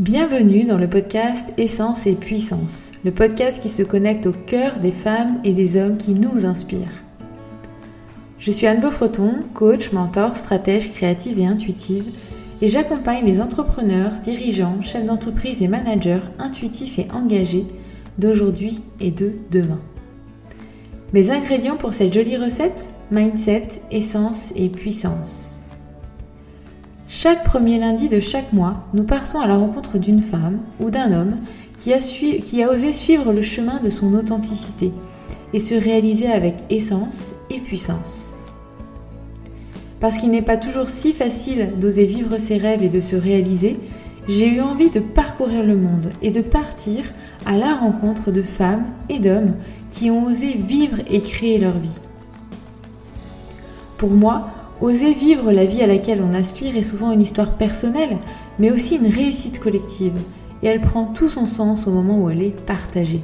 Bienvenue dans le podcast Essence et Puissance, le podcast qui se connecte au cœur des femmes et des hommes qui nous inspirent. Je suis Anne Beaufreton, coach, mentor, stratège créative et intuitive, et j'accompagne les entrepreneurs, dirigeants, chefs d'entreprise et managers intuitifs et engagés d'aujourd'hui et de demain. Mes ingrédients pour cette jolie recette Mindset, essence et puissance. Chaque premier lundi de chaque mois, nous partons à la rencontre d'une femme ou d'un homme qui a, osé suivre le chemin de son authenticité et se réaliser avec essence et puissance. Parce qu'il n'est pas toujours si facile d'oser vivre ses rêves et de se réaliser, j'ai eu envie de parcourir le monde et de partir à la rencontre de femmes et d'hommes qui ont osé vivre et créer leur vie. Pour moi, Oser vivre la vie à laquelle on aspire est souvent une histoire personnelle, mais aussi une réussite collective, et elle prend tout son sens au moment où elle est partagée.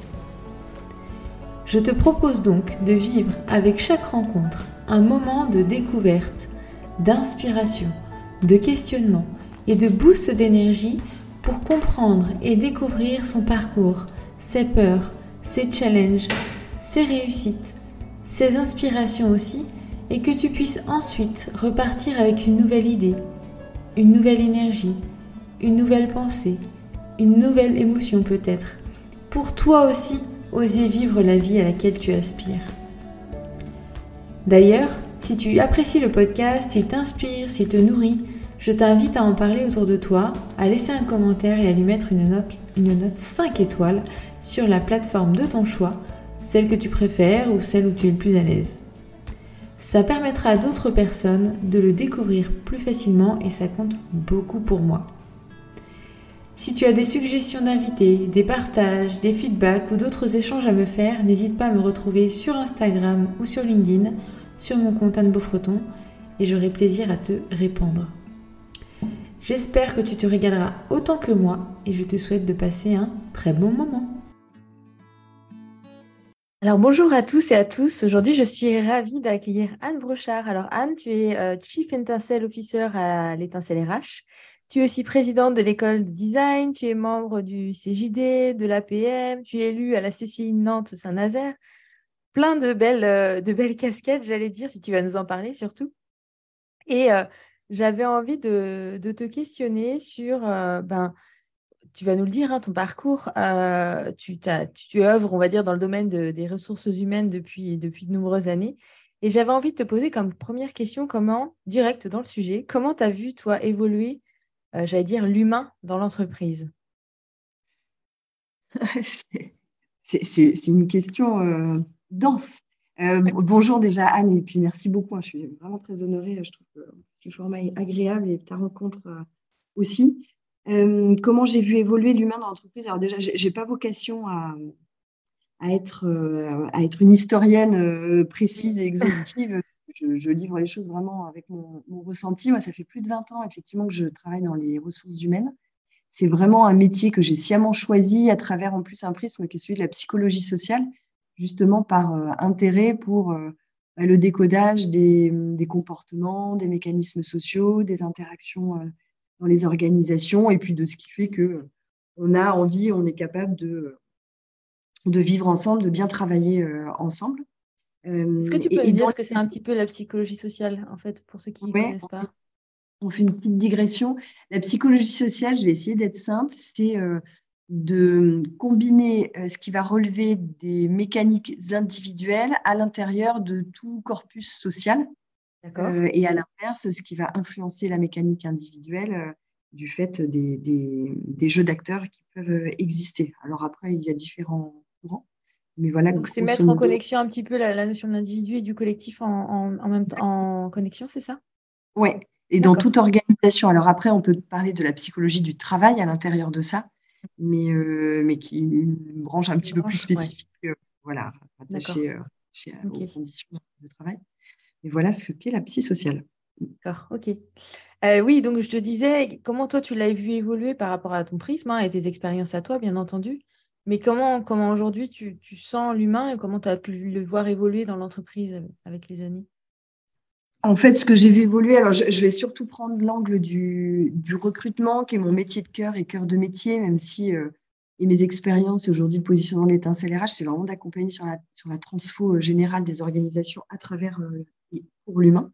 Je te propose donc de vivre avec chaque rencontre un moment de découverte, d'inspiration, de questionnement et de boost d'énergie pour comprendre et découvrir son parcours, ses peurs, ses challenges, ses réussites, ses inspirations aussi et que tu puisses ensuite repartir avec une nouvelle idée, une nouvelle énergie, une nouvelle pensée, une nouvelle émotion peut-être, pour toi aussi oser vivre la vie à laquelle tu aspires. D'ailleurs, si tu apprécies le podcast, s'il t'inspire, s'il te nourrit, je t'invite à en parler autour de toi, à laisser un commentaire et à lui mettre une note, une note 5 étoiles sur la plateforme de ton choix, celle que tu préfères ou celle où tu es le plus à l'aise. Ça permettra à d'autres personnes de le découvrir plus facilement et ça compte beaucoup pour moi. Si tu as des suggestions d'invités, des partages, des feedbacks ou d'autres échanges à me faire, n'hésite pas à me retrouver sur Instagram ou sur LinkedIn, sur mon compte Anne Beaufreton, et j'aurai plaisir à te répondre. J'espère que tu te régaleras autant que moi et je te souhaite de passer un très bon moment. Alors bonjour à tous et à tous. Aujourd'hui, je suis ravie d'accueillir Anne Brochard. Alors Anne, tu es euh, Chief Intencel Officer à l'étincelle RH. Tu es aussi présidente de l'école de design, tu es membre du CJD, de l'APM, tu es élue à la CCI Nantes Saint-Nazaire. Plein de belles, euh, de belles casquettes, j'allais dire, si tu vas nous en parler surtout. Et euh, j'avais envie de, te questionner sur ben, tu vas nous le dire, hein, ton parcours, euh, tu, tu œuvres, on va dire, dans le domaine des ressources humaines depuis, depuis de nombreuses années. Et j'avais envie de te poser comme première question, comment, direct dans le sujet, comment tu as vu, toi, évoluer, euh, j'allais dire, l'humain dans l'entreprise? C'est une question euh, dense. bonjour déjà Anne, et puis merci beaucoup. Hein, je suis vraiment très honorée. Je trouve que ce format est agréable et ta rencontre aussi. Euh, comment j'ai vu évoluer l'humain dans l'entreprise? Alors déjà, j'ai pas vocation à, être, euh, à être une historienne euh, précise et exhaustive. Je, livre les choses vraiment avec mon, ressenti. Moi, ça fait plus de 20 ans, effectivement, que je travaille dans les ressources humaines. C'est vraiment un métier que j'ai sciemment choisi à travers, en plus, un prisme qui est celui de la psychologie sociale, justement par intérêt pour bah, le décodage des, comportements, des mécanismes sociaux, des interactions dans les organisations et puis de ce qui fait que on a envie, on est capable de, de vivre ensemble, de bien travailler euh, ensemble. Euh, Est-ce que tu peux nous dire ce que c'est un petit peu la psychologie sociale, en fait, pour ceux qui ne connaissent pas? On fait une petite digression. La psychologie sociale, je vais essayer d'être simple, c'est euh, de combiner ce qui va relever des mécaniques individuelles à l'intérieur de tout corpus social. Euh, et à l'inverse, ce qui va influencer la mécanique individuelle euh, du fait des, des, jeux d'acteurs qui peuvent euh, exister. Alors après, il y a différents courants. Mais voilà, Donc c'est mettre en connexion un petit peu la, notion de l'individu et du collectif en, en, même temps en connexion, c'est ça? Oui, et dans toute organisation. Alors après, on peut parler de la psychologie du travail à l'intérieur de ça, mais, mais qui est une branche un petit peu plus spécifique, voilà, attachée aux conditions de travail. Et voilà ce qu'est la psy sociale. D'accord, ok. Euh, oui, donc je te disais, comment toi tu l'as vu évoluer par rapport à ton prisme hein, et tes expériences à toi, bien entendu. Mais comment, comment aujourd'hui tu, tu, sens l'humain et comment tu as pu le voir évoluer dans l'entreprise avec les années? En fait, ce que j'ai vu évoluer, alors je, vais surtout prendre l'angle du, recrutement, qui est mon métier de cœur et cœur de métier, même si euh, et mes expériences et aujourd'hui le positionnement de l'étincelle RH, c'est vraiment d'accompagner sur la, sur la transfo euh, générale des organisations à travers euh, pour l'humain.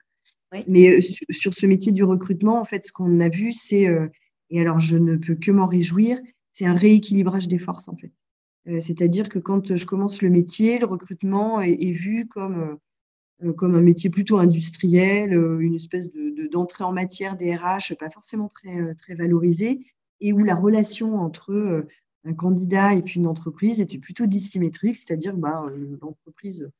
Mais sur, ce métier du recrutement, en fait, ce qu'on a vu, c'est, et alors je ne peux que m'en réjouir, c'est un rééquilibrage des forces, en fait. C'est-à-dire que quand je commence le métier, le recrutement est, est vu comme euh, comme un métier plutôt industriel, euh, une espèce de, d'entrée en matière des RH pas forcément très, euh, très valorisée, et où la relation entre un candidat et puis une entreprise était plutôt dissymétrique, c'est-à-dire bah, l'entreprise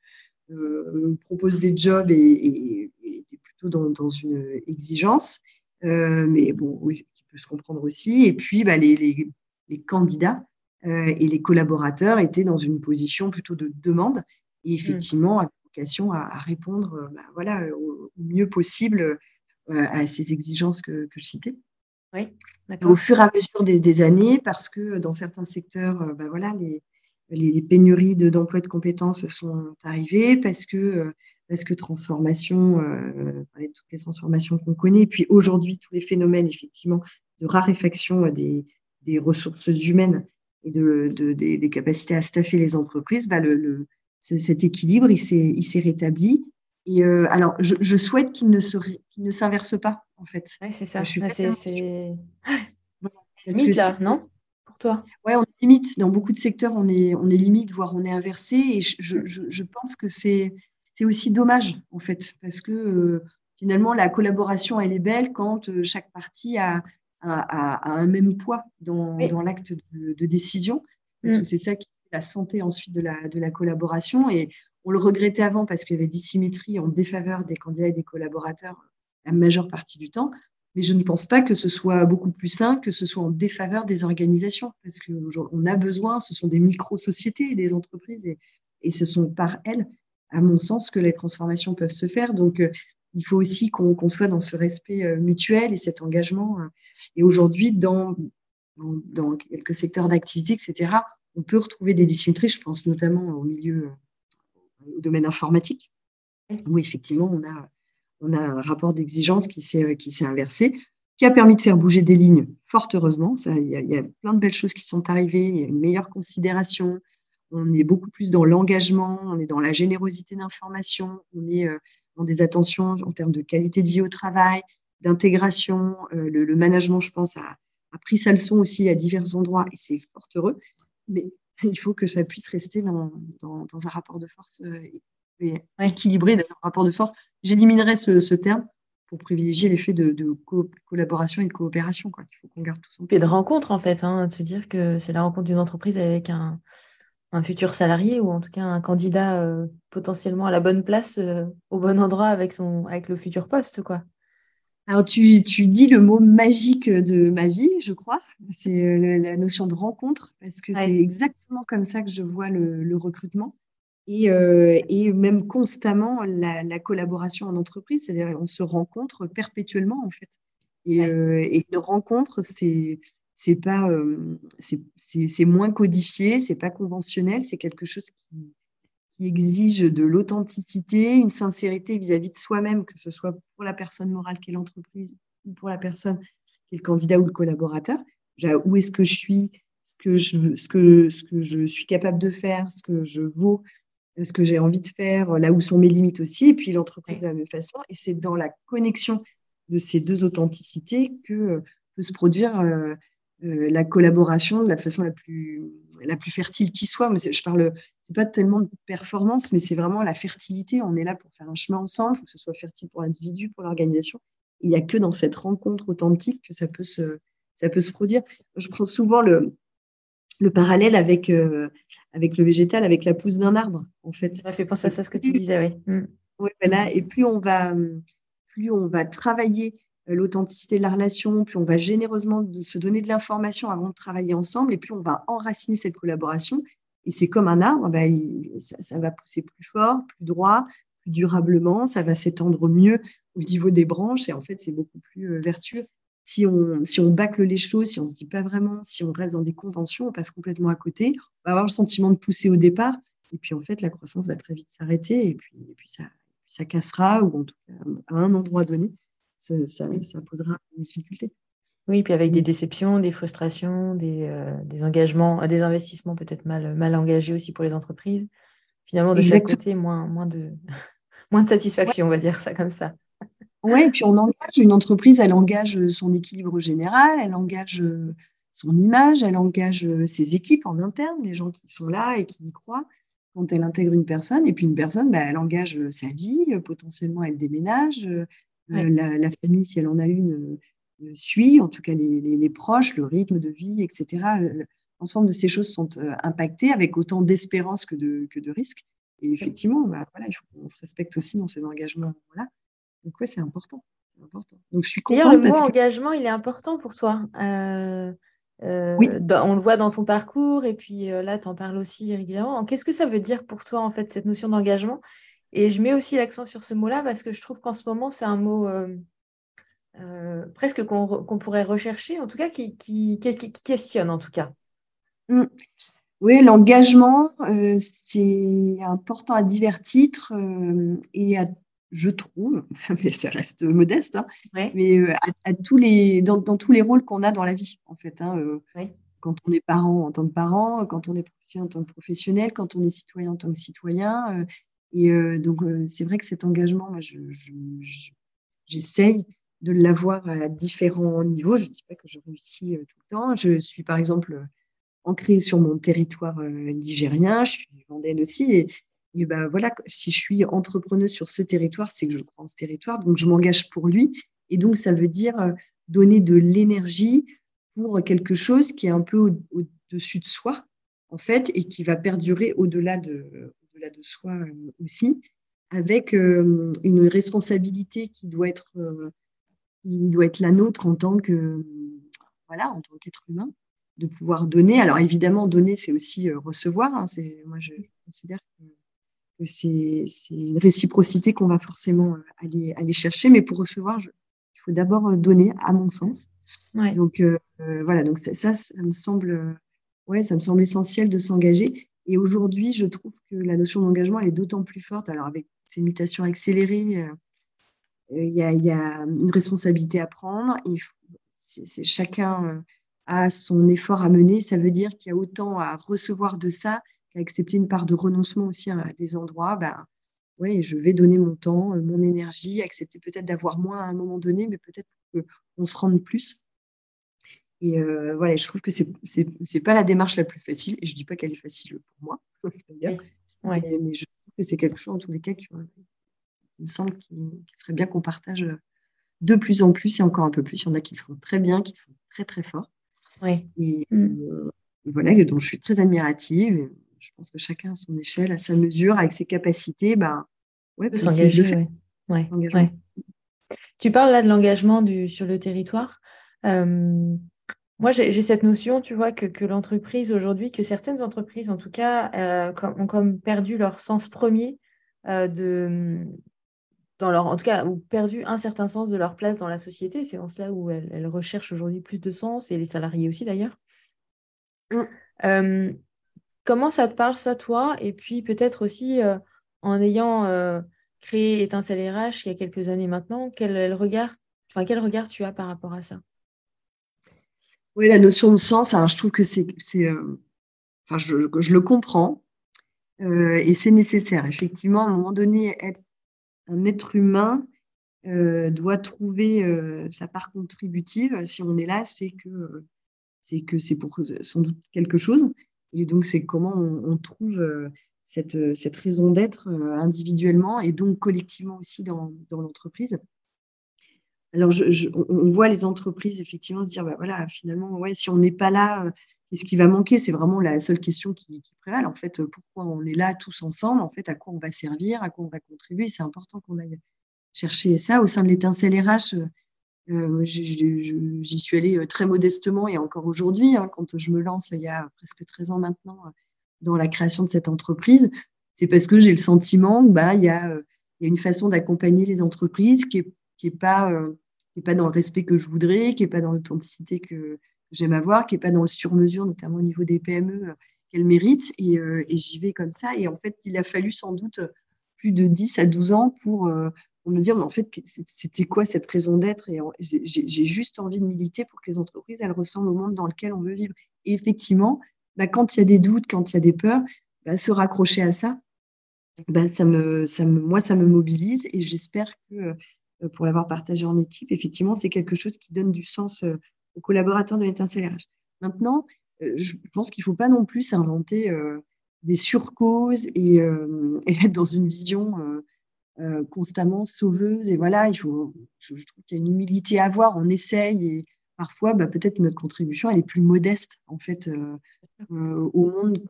propose des jobs et, était plutôt dans, une exigence, mais bon, oui, qui peut se comprendre aussi. Et puis, bah, les, les, les, candidats et les collaborateurs étaient dans une position plutôt de demande. Et mmh. effectivement, à, répondre euh, bah, voilà, au, mieux possible euh, à ces exigences que, je citais. Oui, au fur et à mesure des, années, parce que dans certains secteurs, euh, bah, voilà, les, les, pénuries d'emplois de, de compétences sont arrivées, parce que, parce que transformation, toutes les transformations qu'on connaît, puis aujourd'hui, tous les phénomènes, effectivement, de raréfaction des, des ressources humaines et de, des, capacités à staffer les entreprises, bah, le, cet équilibre, il s'est rétabli. Et euh, alors, je, souhaite qu'il ne s'inverse pas, en fait. Oui, c'est ça. Je suis c'est limite là, non? Pour toi? Oui, on est limite. Dans beaucoup de secteurs, on est, on est limite, voire on est inversé. Et je, je pense que c'est aussi dommage, en fait, parce que euh, finalement, la collaboration, elle est belle quand euh, chaque partie a, a, un même poids dans, dans l'acte de, décision. Parce que mm. c'est ça qui la santé ensuite de la, de la collaboration. Et on le regrettait avant parce qu'il y avait dissymétrie en défaveur des candidats et des collaborateurs la majeure partie du temps. Mais je ne pense pas que ce soit beaucoup plus sain que ce soit en défaveur des organisations, parce qu'on a besoin, ce sont des micro-sociétés, des entreprises, et, et, ce sont par elles, à mon sens, que les transformations peuvent se faire. Donc, euh, il faut aussi qu'on soit dans ce respect euh, mutuel et cet engagement. Euh, et aujourd'hui, dans, dans, dans, quelques secteurs d'activité, etc., on peut retrouver des dissymétries, je pense notamment au milieu, domaine informatique, où effectivement on a, on a un rapport d'exigence qui s'est, qui s'est inversé, qui a permis de faire bouger des lignes, fort heureusement. Il y, y, a plein de belles choses qui sont arrivées, il y a une meilleure considération, on est beaucoup plus dans l'engagement, on est dans la générosité d'information, on est euh, dans des attentions en termes de qualité de vie au travail, d'intégration. Euh, le, le, management, je pense, a, a pris sa leçon aussi à divers endroits et c'est fort heureux mais il faut que ça puisse rester dans, dans, un rapport de force euh, équilibré, un rapport de force. J'éliminerai ce, terme pour privilégier l'effet de, de collaboration et de coopération. Quoi. Il faut qu'on garde tout ça. Et de rencontre, en fait, hein, de se dire que c'est la rencontre d'une entreprise avec un, un, futur salarié ou en tout cas un candidat euh, potentiellement à la bonne place, euh, au bon endroit avec, son, avec le futur poste. quoi. Alors, tu, tu, dis le mot magique de ma vie, je crois. C'est euh, la notion de rencontre, parce que c'est exactement comme ça que je vois le, recrutement. Et, euh, et, même constamment la, collaboration en entreprise, c'est-à-dire on se rencontre perpétuellement en fait. Et, euh, et une rencontre, c'est c'est pas c'est moins codifié, c'est pas conventionnel, c'est quelque chose qui, qui exige de l'authenticité, une sincérité vis-à-vis de soi-même, que ce soit pour la personne morale qui est l'entreprise ou pour la personne qui est le candidat ou le collaborateur. Où est-ce que je suis, ce que je, ce, que, ce que je suis capable de faire, ce que je vaux, ce que j'ai envie de faire, là où sont mes limites aussi, et puis l'entreprise de la même façon. Et c'est dans la connexion de ces deux authenticités que euh, peut se produire euh, la collaboration de la façon la plus, la plus fertile qui soit. Mais je parle, c'est pas tellement de performance, mais c'est vraiment la fertilité. On est là pour faire un chemin ensemble, faut que ce soit fertile pour l'individu, pour l'organisation. Il n'y a que dans cette rencontre authentique que ça peut se, ça peut se produire. Je prends souvent le, le parallèle avec, euh, avec le végétal, avec la pousse d'un arbre, en fait. Ça fait penser à ça, ce que tu disais, oui. Mm. Oui, voilà. Et plus on va, plus on va travailler euh, l'authenticité de la relation, plus on va généreusement se donner de l'information avant de travailler ensemble, et plus on va enraciner cette collaboration. Et c'est comme un arbre, bah, ça, va pousser plus fort, plus droit, plus durablement, ça va s'étendre mieux au niveau des branches, et en fait, c'est beaucoup plus euh, vertueux. Si on, si on bâcle les choses, si on ne se dit pas vraiment, si on reste dans des conventions, on passe complètement à côté, on va avoir le sentiment de pousser au départ, et puis en fait, la croissance va très vite s'arrêter, et puis, et puis ça, ça cassera, ou en tout cas à un endroit donné, ça, ça, posera des difficultés. Oui, puis avec des déceptions, des frustrations, des, des engagements, des investissements peut-être mal, mal engagés aussi pour les entreprises. Finalement, de chaque côté, moins, moins, de, moins de satisfaction, on va dire ça comme ça. Oui, et puis on engage une entreprise, elle engage son équilibre général, elle engage son image, elle engage ses équipes en interne, des gens qui sont là et qui y croient quand elle intègre une personne. Et puis une personne, bah, elle engage sa vie, potentiellement elle déménage, la, famille, si elle en a une, suit, en tout cas les, proches, le rythme de vie, etc. L'ensemble de ces choses sont impactées avec autant d'espérance que de, que de risques. Et effectivement, bah, voilà, il faut qu'on se respecte aussi dans ces engagements-là. Donc oui, c'est important. important. Donc je suis contente. le mot engagement, il est important pour toi. Euh, euh, on le voit dans ton parcours et puis euh, là, tu en parles aussi régulièrement. Qu'est-ce que ça veut dire pour toi, en fait, cette notion d'engagement? Et je mets aussi l'accent sur ce mot-là parce que je trouve qu'en ce moment, c'est un mot presque qu'on pourrait rechercher, en tout cas, qui, qui, questionne, en tout cas. Mmh. Oui, l'engagement, c'est important à divers titres et à je trouve, mais ça reste modeste, hein, mais euh, à, tous les, dans, tous les rôles qu'on a dans la vie, en fait. Hein, euh, quand on est parent en tant que parent, quand on est professionnel en tant que professionnel, quand on est citoyen en tant que citoyen. Euh, et donc, c'est vrai que cet engagement, j'essaye de l'avoir à différents niveaux. Je ne dis pas que je réussis tout le temps. Je suis, par exemple, ancrée sur mon territoire ligérien. Je suis vendaine aussi. Et, ben voilà, si je suis entrepreneuse sur ce territoire, c'est que je crois en ce territoire, donc je m'engage pour lui. Et donc, ça veut dire euh, donner de l'énergie pour quelque chose qui est un peu au-dessus de soi, en fait, et qui va perdurer au-delà de, au-delà de soi euh, aussi, avec euh, une responsabilité qui doit être, qui doit être la nôtre en tant que, voilà, en tant qu'être humain, de pouvoir donner. Alors évidemment, donner, c'est aussi recevoir. Hein. c'est, moi, je considère que c'est une réciprocité qu'on va forcément euh, aller, aller chercher. Mais pour recevoir, il faut d'abord euh, donner, à mon sens. Donc euh, voilà, donc ça, ça, me semble, ouais, ça me semble essentiel de s'engager. Et aujourd'hui, je trouve que la notion d'engagement, est d'autant plus forte. Alors avec ces mutations accélérées, il y, a, une responsabilité à prendre. Chacun a son effort à mener. Ça veut dire qu'il y a autant à recevoir de ça accepter une part de renoncement aussi à des endroits, bah, ouais, je vais donner mon temps, euh, mon énergie, accepter peut-être d'avoir moins à un moment donné, mais peut-être qu'on se rende plus. Et euh, voilà, je trouve que c'est n'est pas la démarche la plus facile, et je ne dis pas qu'elle est facile pour moi, mais, je trouve que c'est quelque chose, en tous les cas, qui, me semble qu'il serait bien qu'on partage de plus en plus et encore un peu plus. Il y en a qui le font très bien, qui le font très très fort. Et, mmh. euh, voilà, dont je suis très admirative je pense que chacun à son échelle, à sa mesure, avec ses capacités, ben, ouais, peut s'engager. Ouais. Tu parles là de l'engagement sur le territoire. Euh, moi, j'ai cette notion, tu vois, que, l'entreprise aujourd'hui, que certaines entreprises, en tout cas, euh, ont comme perdu leur sens premier euh, de, dans leur, en tout cas, ou perdu un certain sens de leur place dans la société. C'est en cela où elles, recherchent aujourd'hui plus de sens, et les salariés aussi d'ailleurs. Mm. Comment ça te parle, ça, toi? Et puis peut-être aussi, euh, en ayant euh, créé Étincelle RH il y a quelques années maintenant, quel, regard, enfin, quel regard tu as par rapport à ça? Oui, la notion de sens, je trouve que c'est... Euh, enfin, je, le comprends et c'est nécessaire. Effectivement, à un moment donné, un être humain doit trouver sa part contributive. Si on est là, c'est que c'est que c'est pour sans doute quelque chose. Et donc, c'est comment on, trouve euh, cette, euh, cette raison d'être euh, individuellement et donc collectivement aussi dans, dans l'entreprise. Alors, on voit les entreprises effectivement se dire, bah voilà, finalement, si on n'est pas là, qu'est-ce qui va manquer? C'est vraiment la seule question qui, prévale. En fait, pourquoi on est là tous ensemble? En fait, à quoi on va servir? À quoi on va contribuer? C'est important qu'on aille chercher ça au sein de l'étincelle RH. Euh, j'y suis allée euh, très modestement et encore aujourd'hui, hein, quand je me lance il y a presque 13 ans maintenant euh, dans la création de cette entreprise, c'est parce que j'ai le sentiment qu'il bah, y, a, y a une façon d'accompagner les entreprises qui n'est qui est pas, qui pas dans le respect que je voudrais, qui n'est pas dans l'authenticité que j'aime avoir, qui n'est pas dans le sur-mesure, notamment au niveau des PME qu'elles méritent. Et, et j'y vais comme ça. Et en fait, il a fallu sans doute plus de 10 à 12 ans pour, me dire, mais en fait, c'était quoi cette raison d'être? Et j'ai juste envie de militer pour que les entreprises, elles ressemblent au monde dans lequel on veut vivre. Et effectivement, bah, quand il y a des doutes, quand il y a des peurs, bah, se raccrocher à ça, bah, ça me, ça me, moi, ça me mobilise et j'espère que pour l'avoir partagé en équipe, effectivement, c'est quelque chose qui donne du sens aux collaborateurs de l'étincelle RH. Maintenant, je pense qu'il ne faut pas non plus s'inventer des surcauses et, être dans une vision constamment sauveuse. Et voilà, il faut, je, trouve qu'il y a une humilité à avoir. On essaye et parfois, bah, peut-être notre contribution, elle est plus modeste en fait au monde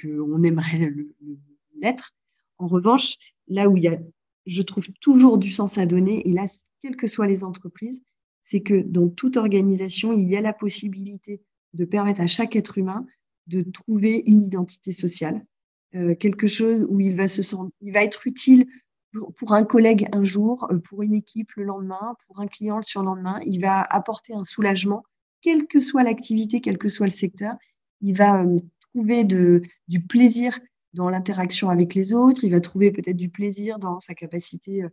qu'on aimerait l'être. En revanche, là où il y a, je trouve toujours du sens à donner, et là, quelles que soient les entreprises, c'est que dans toute organisation, il y a la possibilité de permettre à chaque être humain de trouver une identité sociale, euh, quelque chose où il va se sentir, être utile pour, un collègue un jour, euh, pour une équipe le lendemain, pour un client le surlendemain. Il va apporter un soulagement, quelle que soit l'activité, quel que soit le secteur. Il va euh, trouver du plaisir dans l'interaction avec les autres. Il va trouver peut-être du plaisir dans sa capacité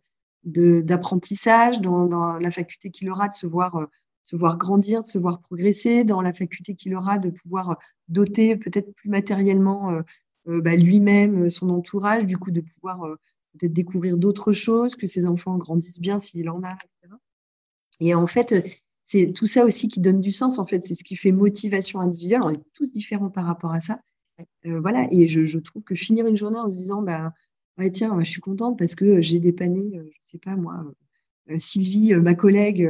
d'apprentissage, dans, la faculté qu'il aura de se voir se voir grandir, de se voir progresser, dans la faculté qu'il aura de pouvoir doter peut-être plus matériellement euh, euh, bah, lui-même, son entourage, du coup de pouvoir euh, peut-être découvrir d'autres choses, que ses enfants grandissent bien s'il en a, etc. Et en fait, c'est tout ça aussi qui donne du sens, en fait, c'est ce qui fait motivation individuelle. On est tous différents par rapport à ça. Voilà, et je, trouve que finir une journée en se disant, bah, ouais, tiens, je suis contente parce que j'ai dépanné, je ne sais pas moi, Sylvie, ma collègue,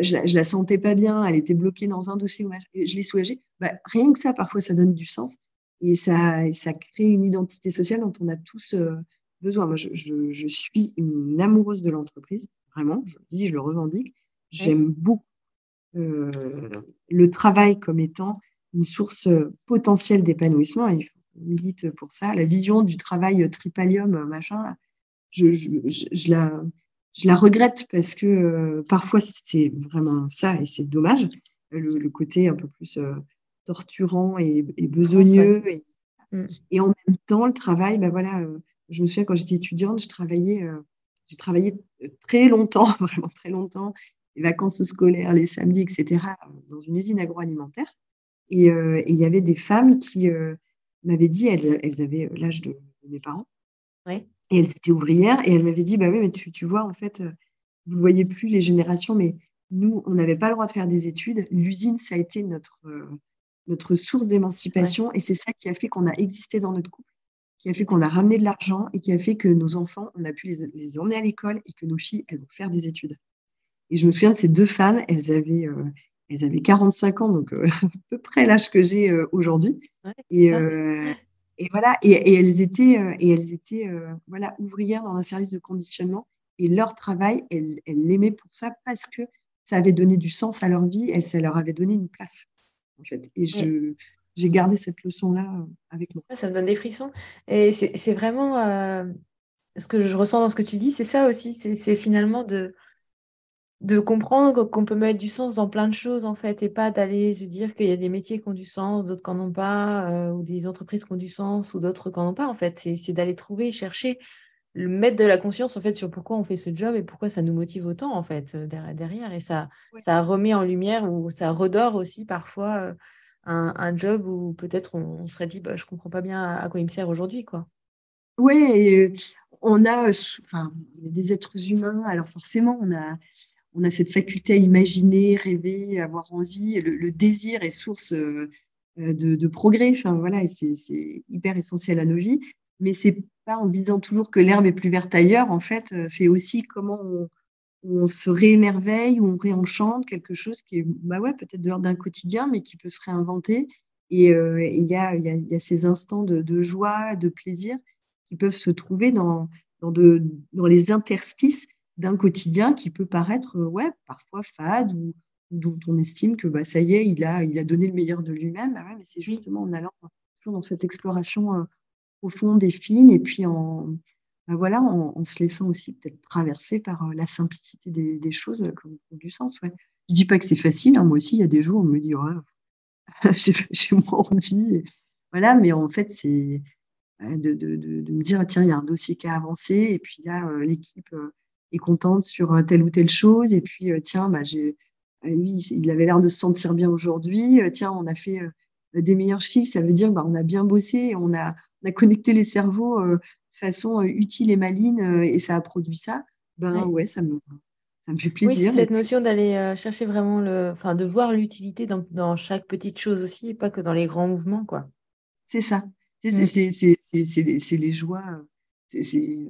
je la, la sentais pas bien, elle était bloquée dans un dossier, je l'ai soulagée. Bah, rien que ça, parfois, ça donne du sens et ça, ça crée une identité sociale dont on a tous euh, besoin. Moi, je, je, suis une amoureuse de l'entreprise, vraiment, je le dis, je le revendique. J'aime beaucoup euh, le travail comme étant une source euh, potentielle d'épanouissement. Il milite pour ça. La vision du travail tripalium, machin, je, je la je la regrette parce que euh, parfois c'est vraiment ça et c'est dommage, le, côté un peu plus euh, torturant et, besogneux. Mm. Et, en même temps, le travail, ben voilà, euh, je me souviens quand j'étais étudiante, je travaillais, j'ai travaillé très longtemps, vraiment très longtemps, les vacances scolaires, les samedis, etc., dans une usine agroalimentaire. Et il y avait des femmes qui m'avaient dit, elles, elles avaient l'âge de, de, mes parents. Et elle était ouvrière et elle m'avait dit Bah oui, mais tu, tu vois, en fait, euh, vous ne voyez plus les générations, mais nous, on n'avait pas le droit de faire des études. L'usine, ça a été notre, euh, notre source d'émancipation et c'est ça qui a fait qu'on a existé dans notre couple, qui a fait qu'on a ramené de l'argent et qui a fait que nos enfants, on a pu les, les emmener à l'école et que nos filles, elles vont faire des études. Et je me souviens de ces deux femmes, elles avaient, euh, elles avaient 45 ans, donc à peu près l'âge que j'ai aujourd'hui. et, et voilà, et, elles étaient, euh, et elles étaient euh, voilà, ouvrières dans un service de conditionnement. Et leur travail, elles l'aimaient pour ça parce que ça avait donné du sens à leur vie et ça leur avait donné une place. En fait. Et je, j'ai gardé cette leçon-là euh, avec moi. Ça me donne des frissons. Et c'est, vraiment ce que je ressens dans ce que tu dis, c'est ça aussi. c'est finalement de, de comprendre qu'on peut mettre du sens dans plein de choses en fait et pas d'aller se dire qu'il y a des métiers qui ont du sens, d'autres qui n'en ont pas, euh, ou des entreprises qui ont du sens ou d'autres qui n'en ont pas en fait. C'est d'aller trouver, chercher, le mettre de la conscience en fait sur pourquoi on fait ce job et pourquoi ça nous motive autant en fait euh, derrière. Et ça, ça remet en lumière ou ça redore aussi parfois euh, un, job où peut-être on, serait dit bah, je comprends pas bien à, quoi il me sert aujourd'hui quoi. Oui, on a, enfin, des êtres humains, alors forcément on a on a cette faculté à imaginer, rêver, avoir envie. Le, désir est source euh, de, progrès. Voilà, c'est hyper essentiel à nos vies. Mais c'est pas en se disant toujours que l'herbe est plus verte ailleurs. En fait, euh, c'est aussi comment on, se réémerveille ou on réenchante quelque chose qui est, bah ouais, peut-être de l'ordre d'un quotidien, mais qui peut se réinventer. Et euh, il y, a, ces instants de, joie, de plaisir qui peuvent se trouver dans, dans les interstices d'un quotidien qui peut paraître euh, ouais, parfois fade ou, dont on estime que bah, ça y est, il a, il a donné le meilleur de lui-même. Bah mais c'est justement en allant toujours dans cette exploration euh, profonde et fine et puis en, bah, voilà, en, se laissant aussi peut-être traverser par euh, la simplicité des, choses ont du sens. Ouais. Je ne dis pas que c'est facile, hein. moi aussi, il y a des jours où on me dit j'ai moins envie. voilà, mais en fait, c'est de, de, me dire, tiens, il y a un dossier qui a avancé, et puis là, l'équipe est contente sur telle ou telle chose, et puis, tiens, bah, j'ai, lui, il avait l'air de se sentir bien aujourd'hui, tiens, on a fait des meilleurs chiffres, ça veut dire bah, on a bien bossé, on a, on a connecté les cerveaux de façon utile et maligne, et ça a produit ça. Ben ouais, ça me, ça me fait plaisir. Oui, cette notion d'aller chercher vraiment le, enfin, de voir l'utilité dans, dans, chaque petite chose aussi, pas que dans les grands mouvements, quoi. C'est ça. C'est les joies.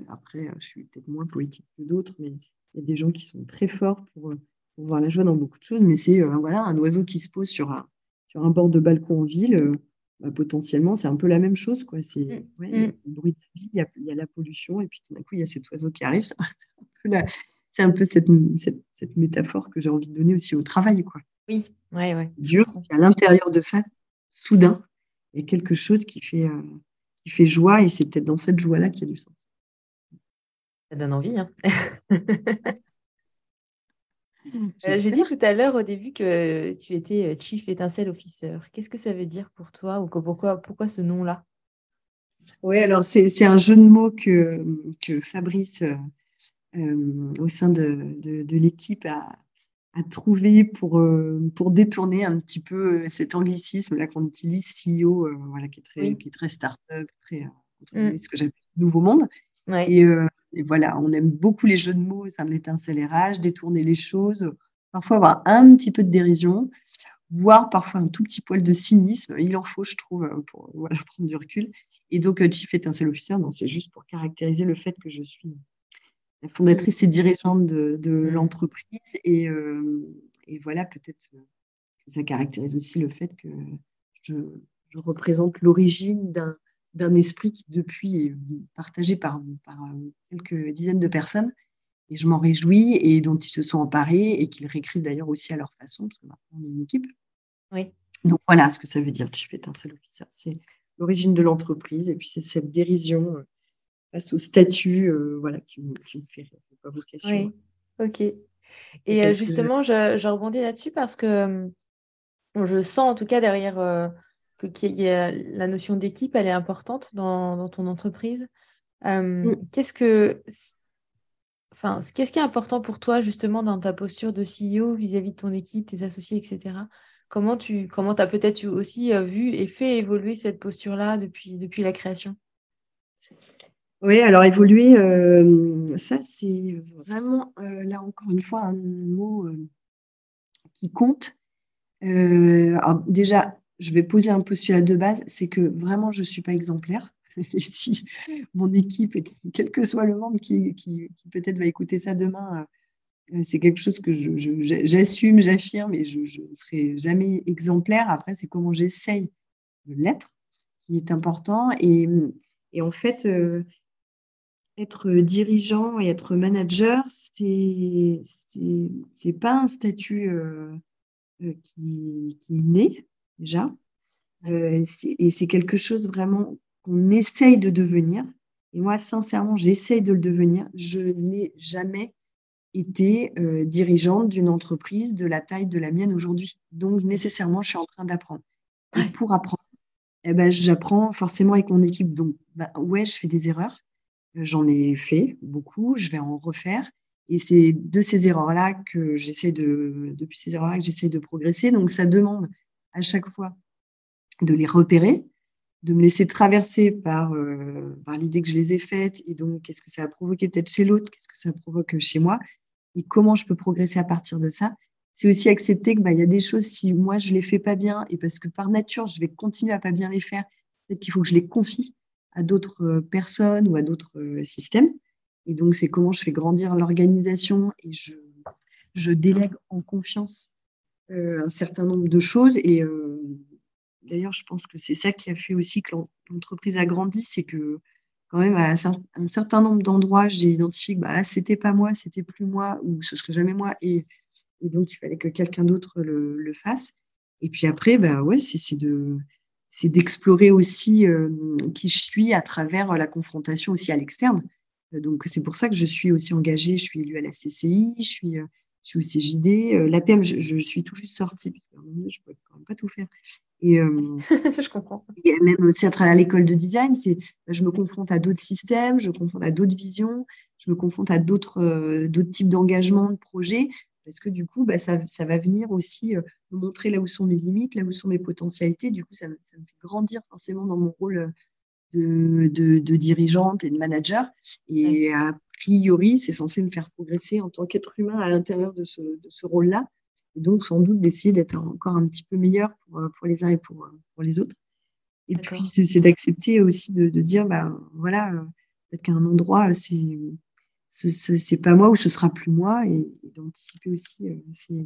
Après, je suis peut-être moins poétique que d'autres, mais il y a des gens qui sont très forts pour, voir la joie dans beaucoup de choses. Mais c'est voilà, un oiseau qui se pose sur un, sur un bord de balcon en ville. Bah, potentiellement, c'est un peu la même chose. Quoi. C'est mmh. ouais, mmh. le bruit de la vie, il y, a, il y, a, la pollution, et puis tout d'un coup, il y a cet oiseau qui arrive. C'est un peu, cette, cette, cette, métaphore que j'ai envie de donner aussi au travail. Quoi. Oui, ouais, ouais. Dur, à l'intérieur de ça, soudain, il y a quelque chose qui fait, euh, qui fait joie, et c'est peut-être dans cette joie-là qu'il y a du sens. Ça donne envie. Hein Euh, j'ai dit tout à l'heure au début que tu étais euh, Chief Étincelle Officer. Qu'est-ce que ça veut dire pour toi ou pourquoi, pourquoi ce nom-là? Oui, alors c'est un jeu de mots que, que Fabrice, euh, au sein de, de, l'équipe, a, a, trouvé pour, pour détourner un petit peu cet anglicisme-là qu'on utilise, CEO, voilà, qui est très, qui est très start-up, très, mm. ce que j'appelle nouveau monde. Et, et voilà, on aime beaucoup les jeux de mots, ça me l'étincelle RH, détourner les choses, parfois avoir un petit peu de dérision, voire parfois un tout petit poil de cynisme. Il en faut, je trouve, pour voilà, prendre du recul. Et donc, euh, Chief Étincelle Officer, c'est juste pour caractériser le fait que je suis fondatrice et dirigeante de, mmh. l'entreprise. Et, euh, et, voilà, peut-être que ça caractérise aussi le fait que je, je représente l'origine d'un d'un esprit qui depuis est partagé par, par, euh, quelques dizaines de personnes. Et je m'en réjouis et dont ils se sont emparés et qu'ils réécrivent d'ailleurs aussi à leur façon, parce que maintenant on est une équipe. Oui. Donc voilà ce que ça veut dire, chief étincelle officer. C'est l'origine de l'entreprise et puis c'est cette dérision euh, face au statut euh, voilà, qui, me, fait rire. Oui, ok. Et justement, je, je rebondis là-dessus parce que je sens en tout cas derrière que la notion d'équipe, elle est importante dans, ton entreprise. Euh, mm. Qu'est-ce que, enfin, qu'est-ce qui est important pour toi justement dans ta posture de CEO vis-à-vis de ton équipe, tes associés, etc. Comment tu, comment as peut-être aussi euh, vu et fait évoluer cette posture-là depuis, depuis la création? Oui, alors évoluer, euh, ça c'est vraiment là encore une fois un mot qui compte. alors déjà, je vais poser un postulat de base, c'est que vraiment, je ne suis pas exemplaire. Et si mon équipe, quel que soit le membre qui, peut-être va écouter ça demain, euh, c'est quelque chose que j'assume, j'affirme et je ne serai jamais exemplaire. Après, c'est comment j'essaye de l'être qui est important. Et, en fait, euh, être dirigeant et être manager, c'est n'est pas un statut euh, qui, qui, est né déjà. Euh, et c'est quelque chose vraiment qu'on essaye de devenir. Et moi, sincèrement, j'essaye de le devenir. Je n'ai jamais été euh, dirigeante d'une entreprise de la taille de la mienne aujourd'hui. Donc, nécessairement, je suis en train d'apprendre. Pour apprendre, eh ben, j'apprends forcément avec mon équipe. Donc, bah, ouais, je fais des erreurs. J'en ai fait beaucoup. Je vais en refaire. Et c'est de ces erreurs-là que j'essaie de, depuis ces erreurs-là que j'essaie de progresser. Donc, ça demande à chaque fois de les repérer, de me laisser traverser par, euh, par l'idée que je les ai faites et donc qu'est-ce que ça a provoqué peut-être chez l'autre, qu'est-ce que ça provoque chez moi et comment je peux progresser à partir de ça. C'est aussi accepter que bah, y a des choses, si moi je ne les fais pas bien et parce que par nature je vais continuer à pas bien les faire, peut-être qu'il faut que je les confie à d'autres euh, personnes ou à d'autres euh, systèmes. Et donc c'est comment je fais grandir l'organisation et je, délègue en confiance euh, un certain nombre de choses. Et d'ailleurs, je pense que c'est ça qui a fait aussi que l'entreprise a grandi, c'est que quand même, à un certain nombre d'endroits, j'ai identifié que bah, c'était pas moi, c'était plus moi, ou ce serait jamais moi, et, donc il fallait que quelqu'un d'autre le, fasse. Et puis après, bah, ouais, c'est de c'est d'explorer aussi euh, qui je suis à travers la confrontation aussi à l'externe. Donc c'est pour ça que je suis aussi engagée, je suis élue à la CCI, je suis suis au CJD. L'APM, je, je, suis tout juste sortie, parce je ne pouvais quand même pas tout faire. Et, je comprends. Et même aussi à travers l'école de design, c'est je me confronte à d'autres systèmes, je me confronte à d'autres visions, je me confronte à d'autres d'autres types d'engagement, de projets parce que du coup, bah, ça, va venir aussi me montrer là où sont mes limites, là où sont mes potentialités. Du coup, ça, me fait grandir forcément dans mon rôle de, de, dirigeante et de manager. Et a priori, c'est censé me faire progresser en tant qu'être humain à l'intérieur de ce, rôle-là. Et donc, sans doute, d'essayer d'être encore un petit peu meilleur pour, pour les uns et pour, pour les autres. Et puis, c'est d'accepter aussi de, dire, bah, voilà, peut-être qu'à un endroit, c'est ce n'est pas moi ou ce sera plus moi et, d'anticiper aussi euh,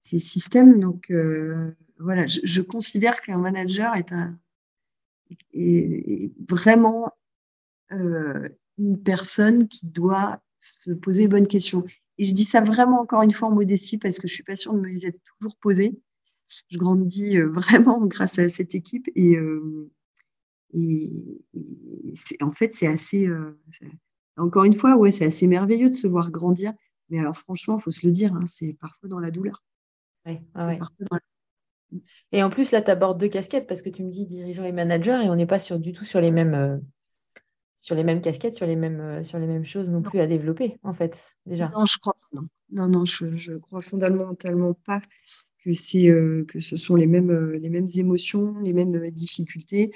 ces, systèmes. Donc euh, voilà, je, considère qu'un manager est, un, est, vraiment euh, une personne qui doit se poser bonnes questions. Et je dis ça vraiment encore une fois en modestie parce que je suis pas sûre de me les être toujours posées. Je grandis vraiment grâce à cette équipe et, et, en fait c'est assez encore une fois, ouais, c'est assez merveilleux de se voir grandir. Mais alors, franchement, il faut se le dire, hein, c'est parfois dans la douleur. Et en plus, là, tu abordes deux casquettes parce que tu me dis dirigeant et manager et on n'est pas sur, du tout sur les mêmes, euh, sur les mêmes casquettes, sur les mêmes, euh, sur les mêmes choses non, plus à développer, en fait, déjà. Non, je crois non. Non, non, je, je crois fondamentalement pas que, c'est, euh, que ce sont les mêmes, les mêmes émotions, les mêmes difficultés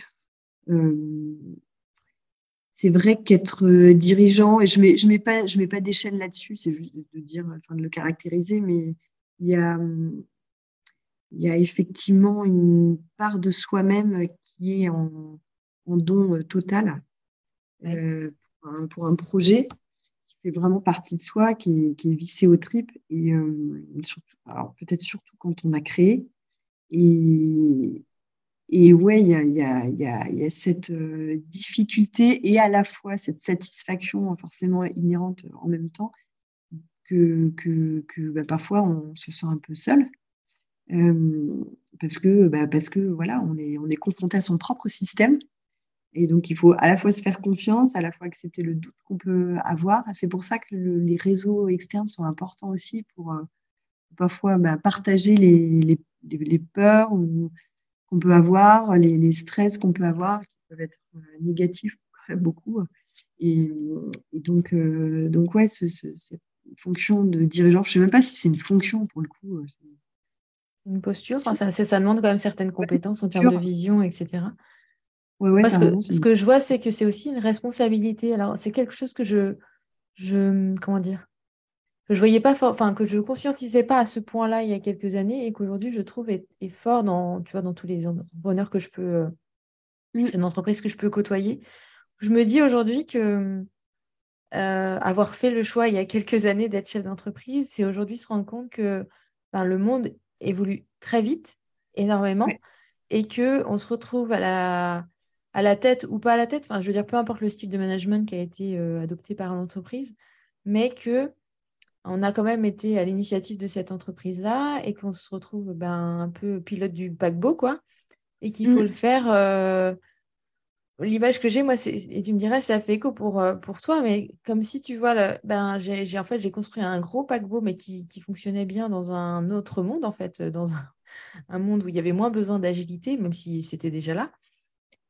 c'est vrai qu'être euh, dirigeant, et je ne mets, je mets pas, je mets pas d'échelle là-dessus, c'est juste de, dire, enfin de le caractériser, mais il y a, il y a effectivement une part de soi-même qui est en, don euh, total euh, pour, un, projet qui fait vraiment partie de soi, qui est, qui est vissé aux tripes, et surtout, alors peut-être surtout quand on a créé. Et, et ouais, il y a, cette euh, difficulté et à la fois cette satisfaction forcément inhérente en même temps que, que, bah, parfois on se sent un peu seul. Euh, parce que, bah, parce que voilà, on est, on est confronté à son propre système. Et donc, il faut à la fois se faire confiance, à la fois accepter le doute qu'on peut avoir. C'est pour ça que les réseaux externes sont importants aussi pour euh, parfois bah, partager les, les, les, peurs qu'on peut avoir, les, stress qu'on peut avoir, qui peuvent être euh, négatifs beaucoup. Et, donc, euh, donc ouais, cette fonction de dirigeant, je ne sais même pas si c'est une fonction pour le coup. Euh, une posture, ça, ça, demande quand même certaines compétences en termes de vision, etc. Ouais, ouais, Parce que ce que je vois, c'est que c'est aussi une responsabilité. Alors, c'est quelque chose que je, je, comment dire, que je voyais pas enfin que je conscientisais pas à ce point-là il y a quelques années et qu'aujourd'hui je trouve est, fort dans, tu vois, dans tous les entrepreneurs que je peux, euh, une entreprise que je peux côtoyer. Je me dis aujourd'hui que euh, avoir fait le choix il y a quelques années d'être chef d'entreprise, c'est aujourd'hui se rendre compte que ben, le monde évolue très vite, énormément, et que on se retrouve à la à la tête ou pas à la tête, enfin je veux dire peu importe le style de management qui a été euh, adopté par l'entreprise, mais que on a quand même été à l'initiative de cette entreprise-là et qu'on se retrouve ben, un peu pilote du paquebot, quoi, et qu'il faut mm. le faire. Euh, l'image que j'ai, moi, et tu me dirais, ça fait écho pour, euh, pour toi, mais comme si tu vois, ben, j'ai en fait, j'ai construit un gros paquebot, mais qui, fonctionnait bien dans un autre monde, en fait, dans un, monde où il y avait moins besoin d'agilité, même si c'était déjà là.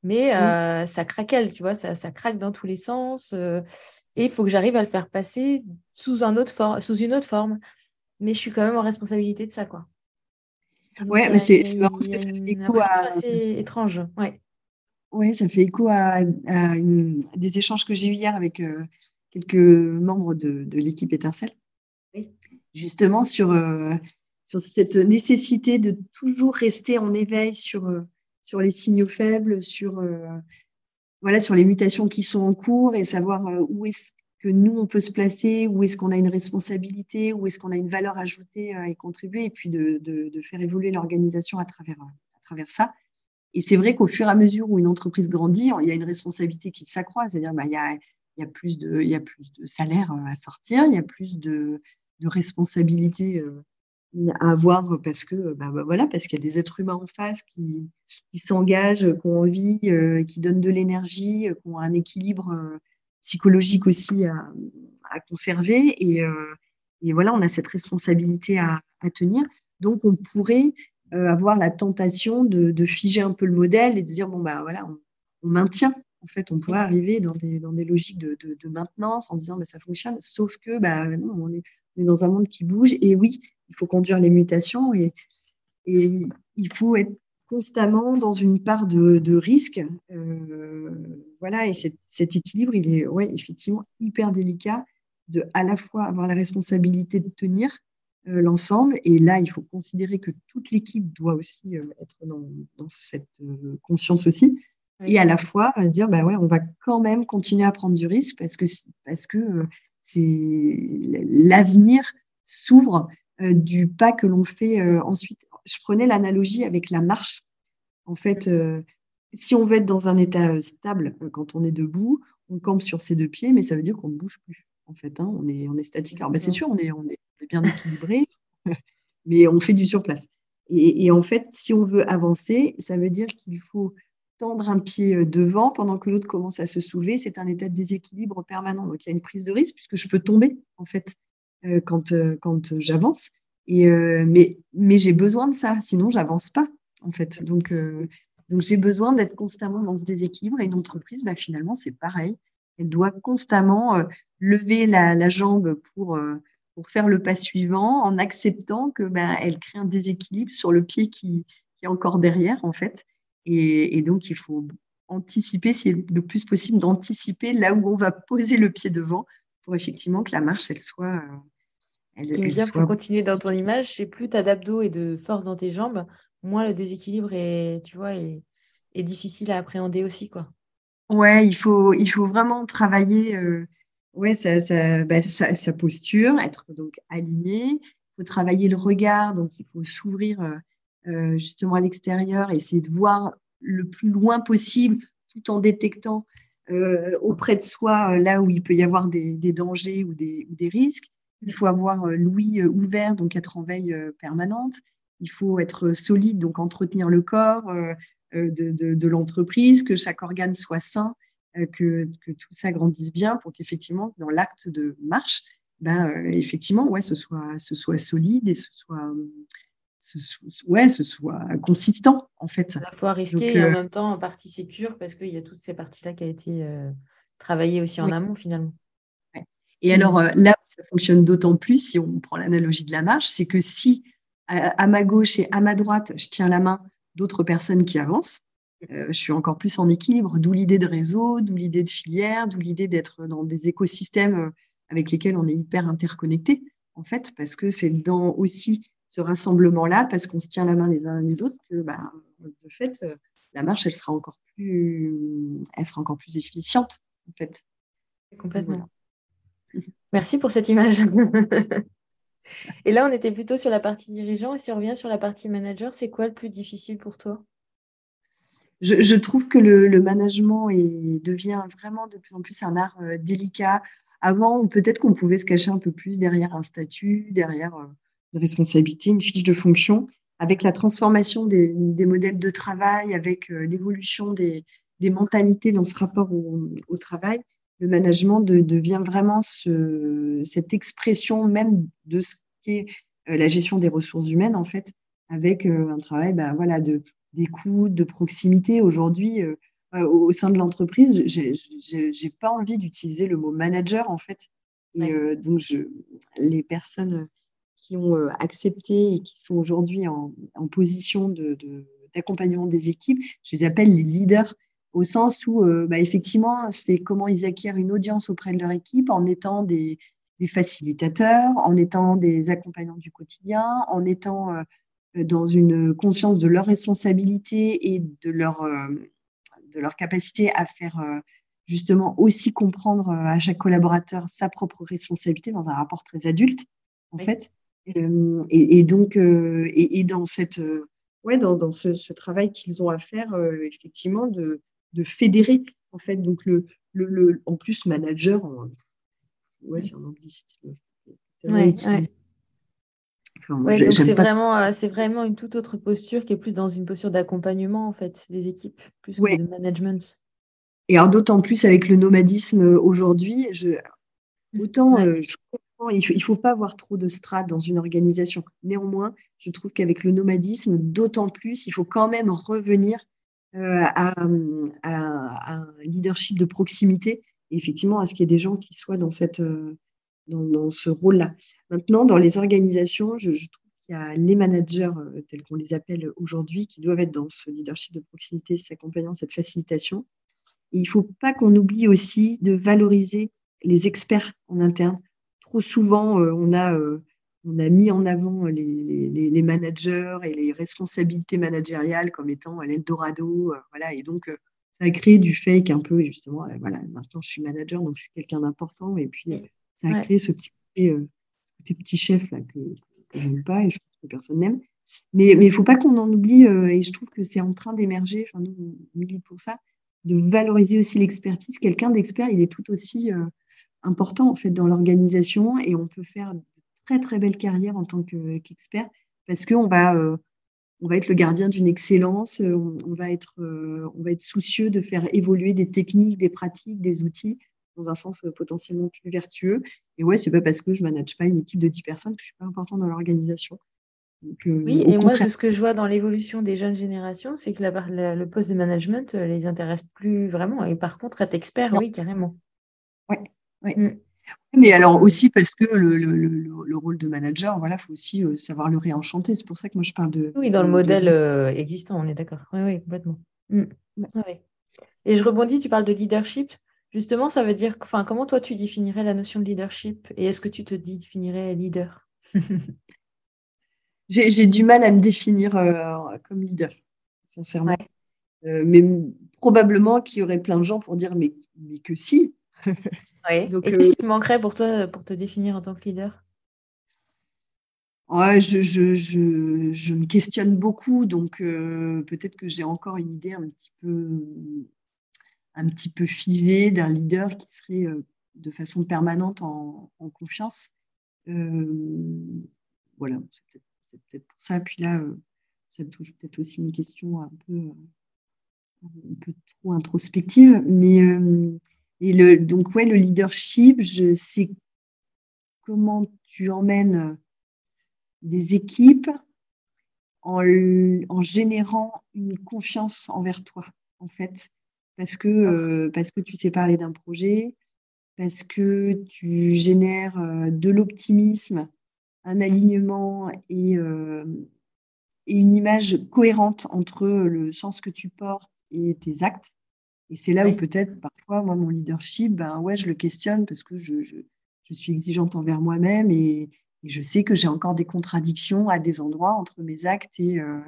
Mais mm. euh, ça craquelle, tu vois, ça, ça, craque dans tous les sens. Et il faut que j'arrive à le faire passer sous, un autre sous une autre forme. Mais je suis quand même en responsabilité de ça, quoi. ouais, mais c'est marrant parce que ça fait écho à. étrange, ouais. Oui, ça fait écho à, des échanges que j'ai eu hier avec euh, quelques membres de, l'équipe Étincelle. Oui. Justement, sur, euh, sur cette nécessité de toujours rester en éveil sur, euh, sur les signaux faibles, sur voilà, sur les mutations qui sont en cours et savoir euh, où est-ce que nous, on peut se placer, où est-ce qu'on a une responsabilité, où est-ce qu'on a une valeur ajoutée euh, et contribuer, et puis de, faire évoluer l'organisation à travers, à travers ça. Et c'est vrai qu'au fur et à mesure où une entreprise grandit, il y a une responsabilité qui s'accroît, c'est-à-dire bah, y a, plus de, salaire euh, à sortir, il y a plus de responsabilités à avoir parce que bah, bah, voilà parce qu'il y a des êtres humains en face qui, qui s'engagent, qui ont envie, euh, qui donnent de l'énergie, euh, qui ont un équilibre euh, psychologique aussi à, à conserver et, Et voilà, on a cette responsabilité à, tenir. Donc, on pourrait avoir la tentation de, figer un peu le modèle et de dire, bon, bah voilà, on, maintient. En fait, on pourrait arriver dans des, dans des logiques de, maintenance en disant, bah, ça fonctionne. Sauf que, bah, non, on est, dans un monde qui bouge. Et oui, il faut conduire les mutations et, et il faut être constamment dans une part de, risque. Euh, voilà, et cet, équilibre, il est ouais, effectivement hyper délicat de à la fois avoir la responsabilité de tenir euh, l'ensemble, et là, il faut considérer que toute l'équipe doit aussi euh, être dans, cette conscience aussi, et à la fois dire, bah ouais, on va quand même continuer à prendre du risque parce que parce que c'est l'avenir s'ouvre du pas que l'on fait ensuite je prenais l'analogie avec la marche. En fait, euh, si on veut être dans un état euh, stable euh, quand on est debout, on campe sur ses deux pieds, mais ça veut dire qu'on ne bouge plus. En fait, hein. on, est, on est statique. Alors, bah, c'est sûr, on est, on est, bien équilibré, mais on fait du surplace. Et, et, en fait, si on veut avancer, ça veut dire qu'il faut tendre un pied devant pendant que l'autre commence à se soulever. C'est un état de déséquilibre permanent. Donc, il y a une prise de risque puisque je peux tomber, en fait, quand, quand j'avance. Et, euh, mais mais j'ai besoin de ça, sinon j'avance pas en fait. Donc euh, donc j'ai besoin d'être constamment dans ce déséquilibre. Et une entreprise, bah, finalement, c'est pareil. Elle doit constamment euh, lever la, la, jambe pour pour faire le pas suivant, en acceptant que bah, elle crée un déséquilibre sur le pied qui, qui est encore derrière en fait. Et, et donc il faut anticiper, c'est le plus possible d'anticiper là où on va poser le pied devant pour effectivement que la marche elle soit elle, qui me pour continuer dans ton image, c'est plus tu as d'abdos et de force dans tes jambes, moins le déséquilibre est, tu vois, est, difficile à appréhender aussi. Quoi. Ouais, il faut, il faut vraiment travailler euh, ouais, bah, sa, posture, être donc aligné. Il faut travailler le regard, donc il faut s'ouvrir euh, euh, justement à l'extérieur, essayer de voir le plus loin possible tout en détectant auprès de soi là où il peut y avoir des, dangers ou des, ou des risques. Il faut avoir euh, l'ouïe euh, ouvert, donc être en veille euh, permanente. Il faut être solide, donc entretenir le corps de, l'entreprise, que chaque organe soit sain, que, tout ça grandisse bien pour qu'effectivement, dans l'acte de marche, ben, effectivement, ouais, ce soit, ce soit solide et ce soit, ce, ouais, ce soit consistant, en fait. À la fois risqué et en même temps en partie sécure, parce qu'il y a toutes ces parties-là qui ont été travaillées aussi en amont, finalement. Et alors, euh, là où ça fonctionne d'autant plus, si on prend l'analogie de la marche, c'est que si à, ma gauche et à ma droite, je tiens la main d'autres personnes qui avancent, euh, je suis encore plus en équilibre, d'où l'idée de réseau, d'où l'idée de filière, d'où l'idée d'être dans des écosystèmes euh, avec lesquels on est hyper interconnectés, en fait, parce que c'est dans aussi ce rassemblement-là, parce qu'on se tient la main les uns les autres, que bah, de fait, la marche, elle sera encore plus, elle sera encore plus efficiente, en fait. Complètement. Merci pour cette image. et là, on était plutôt sur la partie dirigeant. Et si on revient sur la partie manager, c'est quoi le plus difficile pour toi? Je, trouve que le, management devient vraiment de plus en plus un art euh, délicat. Avant, peut-être qu'on pouvait se cacher un peu plus derrière un statut, derrière euh, une responsabilité, une fiche de fonction. Avec la transformation des, modèles de travail, avec euh, l'évolution des, mentalités dans ce rapport au travail, le management devient vraiment cette expression même de ce qu'est euh, la gestion des ressources humaines, en fait, avec euh, un travail bah, voilà, de, d'écoute, de proximité. Aujourd'hui, euh, au sein de l'entreprise, j'ai n'ai pas envie d'utiliser le mot manager, en fait. Et donc, je, les personnes qui ont accepté et qui sont aujourd'hui en, position d'accompagnement de, des équipes, je les appelle les leaders au sens où, euh, bah, effectivement, c'est comment ils acquièrent une audience auprès de leur équipe en étant des, facilitateurs, en étant des accompagnants du quotidien, en étant euh, dans une conscience de leur responsabilité et de leur, euh, de leur capacité à faire justement aussi comprendre à chaque collaborateur sa propre responsabilité dans un rapport très adulte, en fait. Et, donc, et, dans cette ouais, dans, dans ce, travail qu'ils ont à faire, effectivement, de, de fédérer, en fait. Donc, le, le, en plus, manager, ouais, c'est un anglicisme. c'est vraiment, euh, c'est vraiment une toute autre posture qui est plus dans une posture d'accompagnement en fait des équipes, plus que de management. Et alors d'autant plus avec le nomadisme euh, aujourd'hui, je, autant euh, je comprends il ne faut, pas avoir trop de strates dans une organisation. Néanmoins, je trouve qu'avec le nomadisme, d'autant plus, il faut quand même revenir euh, à, un leadership de proximité et effectivement à ce qu'il y ait des gens qui soient dans, cette, euh, dans, ce rôle-là. Maintenant, dans les organisations, je, trouve qu'il y a les managers, euh, tels qu'on les appelle aujourd'hui, qui doivent être dans ce leadership de proximité, s'accompagnant cette facilitation. il ne faut pas qu'on oublie aussi de valoriser les experts en interne trop souvent, on, a, on a mis en avant les, les, managers et les responsabilités managériales comme étant l'Eldorado. Euh, voilà, et donc, ça a créé du fake un peu, justement. Voilà, maintenant, je suis manager, donc je suis quelqu'un d'important. Et puis, ça a créé ce petit, petit chef là, que, je n'aime pas et je pense que personne n'aime. Mais il ne faut pas qu'on en oublie, et je trouve que c'est en train d'émerger, enfin, nous, on milite pour ça, de valoriser aussi l'expertise. Quelqu'un d'expert, il est tout aussi important en fait dans l'organisation et on peut faire très très belles carrières en tant qu'expert parce qu'on va, euh, on va être le gardien d'une excellence, euh, on, va être, euh, on va être soucieux de faire évoluer des techniques, des pratiques, des outils dans un sens potentiellement plus vertueux. Et ouais, c'est pas parce que je manage pas une équipe de 10 personnes que je suis pas important dans l'organisation. oui, et moi, ce que je vois dans l'évolution des jeunes générations, c'est que la, le poste de management les intéresse plus vraiment. Et par contre, être expert, oui, carrément. Ouais, Mm. Mais alors aussi parce que le, rôle de manager, voilà, faut aussi euh, savoir le réenchanter. C'est pour ça que moi je parle de. Oui, dans le modèle euh, existant, on est d'accord. Oui, oui, complètement. Mm. Et je rebondis, tu parles de leadership. Justement, ça veut dire, enfin, comment toi tu définirais la notion de leadership et est-ce que tu te définirais leader? J'ai du mal à me définir euh, comme leader, sincèrement. mais probablement qu'il y aurait plein de gens pour dire mais, mais que si? Et qu'est-ce qui te manquerait pour toi pour te définir en tant que leader? Ouais, je, je, je, je, me questionne beaucoup, donc euh, peut-être que j'ai encore une idée un petit peu, un petit peu figée d'un leader qui serait euh, de façon permanente en, en confiance. Euh, voilà, c'est peut-être pour ça. Puis là, ça touche peut-être aussi une question un peu, un peu trop introspective, mais et le, donc, ouais, le leadership, je sais comment tu emmènes des équipes en, en générant une confiance envers toi, en fait. Parce que, euh, parce que tu sais parler d'un projet, parce que tu génères euh, de l'optimisme, un alignement et, euh, et, une image cohérente entre le sens que tu portes et tes actes. Et c'est là où peut-être parfois, moi, mon leadership, ben ouais, je le questionne parce que je, je, je suis exigeante envers moi-même et, je sais que j'ai encore des contradictions à des endroits entre mes actes et, euh,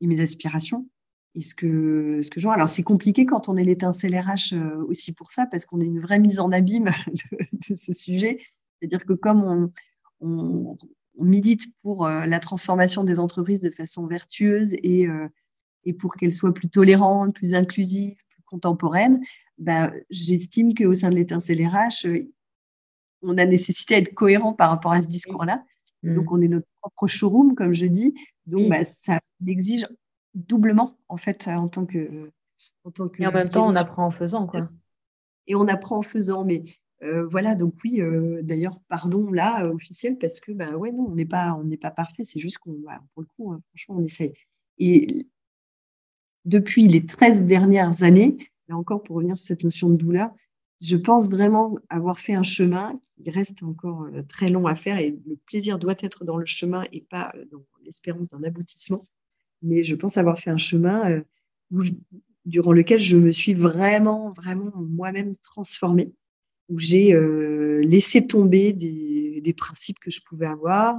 et mes aspirations. Et ce que, ce que je vois, alors c'est compliqué quand on est l'étincelle RH euh, aussi pour ça, parce qu'on est une vraie mise en abîme de, de ce sujet. C'est-à-dire que comme on, on, on milite pour euh, la transformation des entreprises de façon vertueuse et, et pour qu'elles soient plus tolérantes, plus inclusives, contemporaine, ben, j'estime qu'au sein de l'étincelle RH, euh, on a nécessité d'être cohérent par rapport à ce discours-là. Mm. Donc, on est notre propre showroom, comme je dis. Donc, ben, ça exige doublement, en fait, en tant que. En tant que Et en même temps, on apprend en faisant, quoi. Et on apprend en faisant. Mais euh, voilà, donc oui, euh, d'ailleurs, pardon là, officiel, parce que, ben ouais, non, on n'est pas, on pas parfait. C'est juste qu'on, pour le coup, hein, franchement, on essaye. Et depuis les 13 dernières années, là encore pour revenir sur cette notion de douleur, je pense vraiment avoir fait un chemin qui reste encore euh, très long à faire et le plaisir doit être dans le chemin et pas euh, dans l'espérance d'un aboutissement. Mais je pense avoir fait un chemin euh, durant lequel je me suis vraiment, vraiment moi-même transformée, où j'ai laissé tomber des, principes que je pouvais avoir,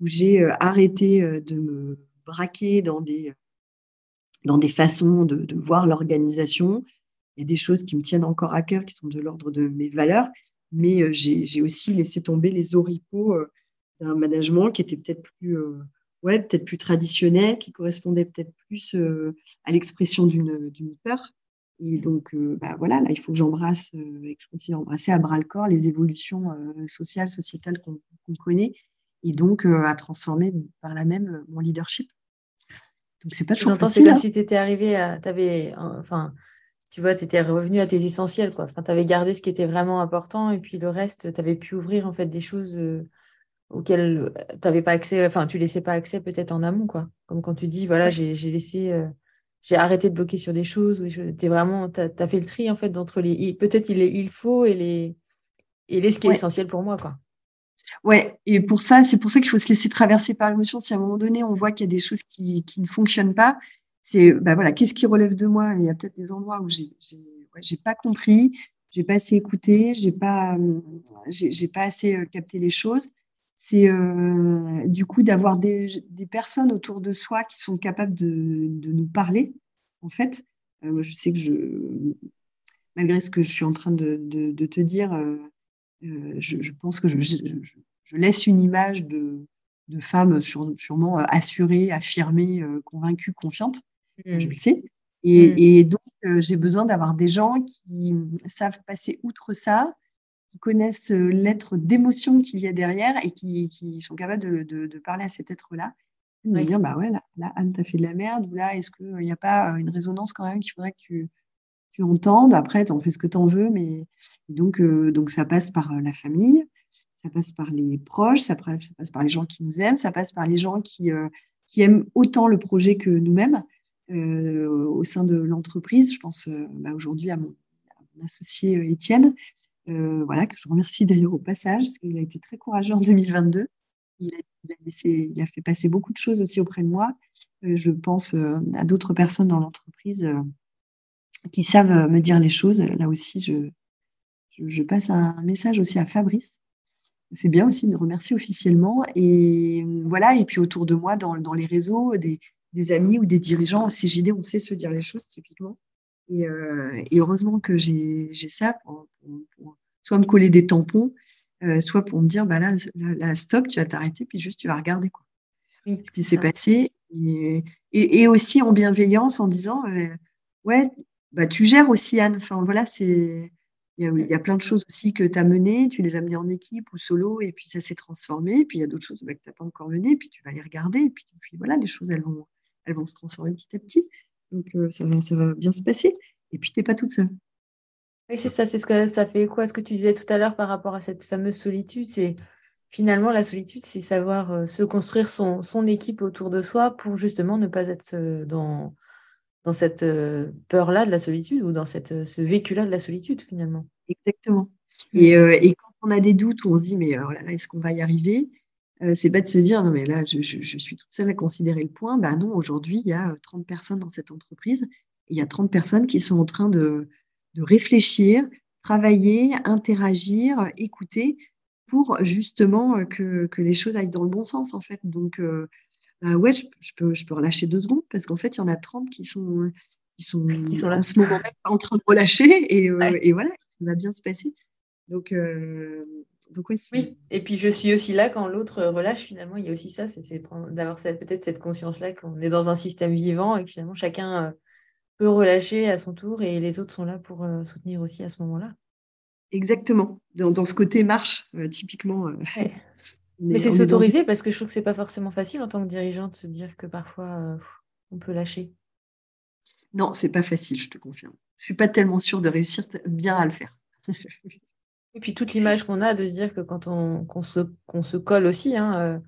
où j'ai arrêté de me braquer dans des dans des façons de, voir l'organisation. Il y a des choses qui me tiennent encore à cœur, qui sont de l'ordre de mes valeurs, mais euh, j'ai aussi laissé tomber les oripeaux euh, d'un management qui était peut-être plus, euh, ouais, peut-être plus traditionnel, qui correspondait peut-être plus à l'expression d'une peur. Et donc, bah voilà, là, il faut que j'embrasse et que je continue à embrasser à bras le corps les évolutions sociales, sociétales qu'on connaît, et donc à transformer par là même mon leadership. Donc, c'est pas toujours facile. C'est comme hein. si tu étais arrivé à. Avais, enfin, tu vois, tu étais revenu à tes essentiels, quoi. Enfin, tu avais gardé ce qui était vraiment important et puis le reste, tu avais pu ouvrir en fait des choses euh, auxquelles tu n'avais pas accès, enfin, tu laissais pas accès peut-être en amont, quoi. Comme quand tu dis, voilà, j'ai laissé, euh, j'ai arrêté de bloquer sur des choses, tu vraiment, tu as, fait le tri en fait d'entre les, peut-être il, il faut et les, et les ce qui est essentiel pour moi, quoi. Ouais, et pour ça, c'est pour ça qu'il faut se laisser traverser par l'émotion. Si à un moment donné, on voit qu'il y a des choses qui, qui ne fonctionnent pas, c'est bah voilà, qu'est-ce qui relève de moi? Il y a peut-être des endroits où j'ai n'ai pas compris, j'ai pas assez écouté, j'ai pas j'ai pas assez euh, capté les choses. C'est euh, du coup d'avoir des, des, personnes autour de soi qui sont capables de, de nous parler. En fait, euh, je sais que je, malgré ce que je suis en train de, de te dire, je, je, pense que je, je, laisse une image de, de femme sûrement assurée, affirmée, convaincue, confiante je le sais. Et, mmh. donc, euh, j'ai besoin d'avoir des gens qui savent passer outre ça, qui connaissent euh, l'être d'émotion qu'il y a derrière et qui, qui sont capables de, de, parler à cet être-là. De me dire, bah ouais, là, Anne, t'as fait de la merde, ou là, est-ce qu'il n'y a pas une résonance quand même qu'il faudrait que tu, tu entendes Après, tu en fais ce que tu en veux, mais donc, euh, donc ça passe par la famille, ça passe par les proches, ça, passe par les gens qui nous aiment, ça passe par les gens qui, qui aiment autant le projet que nous-mêmes. Euh, au sein de l'entreprise. Je pense euh, bah, aujourd'hui à mon, associé euh, Étienne, voilà, que je remercie d'ailleurs au passage, parce qu'il a été très courageux en 2022. Il a, il a, fait passer beaucoup de choses aussi auprès de moi. je pense à d'autres personnes dans l'entreprise qui savent me dire les choses. Là aussi, je, je, passe un message aussi à Fabrice. C'est bien aussi de remercier officiellement. Et voilà, et puis autour de moi, dans, dans les réseaux, des, des amis ou des dirigeants. CJD, on sait se dire les choses typiquement. Et, euh, heureusement que j'ai ça pour, soit me coller des tampons, euh, soit pour me dire, bah là, là, stop, tu vas t'arrêter, puis juste tu vas regarder quoi. ce qui s'est passé. Et, et, aussi en bienveillance, en disant, euh, ouais, bah, tu gères aussi, Anne. Enfin, voilà, c'est. Il y, a, plein de choses aussi que tu as menées, tu les as menées en équipe ou solo, et puis ça s'est transformé. Puis il y a d'autres choses bah, que tu n'as pas encore menées, puis tu vas les regarder, et puis, puis voilà, les choses, elles vont, elles vont se transformer petit à petit. Donc, euh, ça, va, ça va bien se passer. Et puis, tu n'es pas toute seule. Oui, c'est ça, c'est ce que ça fait quoi ce que tu disais tout à l'heure par rapport à cette fameuse solitude. C'est finalement la solitude, c'est savoir euh, se construire son, son, équipe autour de soi pour justement ne pas être euh, dans, dans cette peur-là de la solitude ou dans cette, ce vécu-là de la solitude finalement. Exactement. Mm. Et, et, quand on a des doutes, où on se dit, mais alors là, est-ce qu'on va y arriver? Euh, c'est pas de se dire, non, mais là, je, suis toute seule à considérer le point. Ben non, aujourd'hui, il y a 30 euh, personnes dans cette entreprise. il y a 30 personnes qui sont en train de, réfléchir, travailler, interagir, écouter pour justement euh, que, les choses aillent dans le bon sens, en fait. Donc, bah ouais, je, peux, je peux relâcher deux secondes parce qu'en fait, il y en a 30 qui sont, qui sont, qui sont en ce moment même en train de relâcher et, et, voilà, ça va bien se passer. Donc, oui, et puis je suis aussi là quand l'autre relâche, finalement, il y a aussi ça, c'est d'avoir peut-être cette conscience-là qu'on est dans un système vivant et que finalement chacun euh, peut relâcher à son tour et les autres sont là pour euh, soutenir aussi à ce moment-là. Exactement, dans, ce côté marche, euh, typiquement. Mais c'est s'autoriser parce que je trouve que c'est pas forcément facile en tant que dirigeant de se dire que parfois on peut lâcher. Non, c'est pas facile, je te confirme. Je suis pas tellement sûre de réussir bien à le faire. Et puis toute l'image qu'on a de se dire que quand on se, se colle aussi, hein, euh,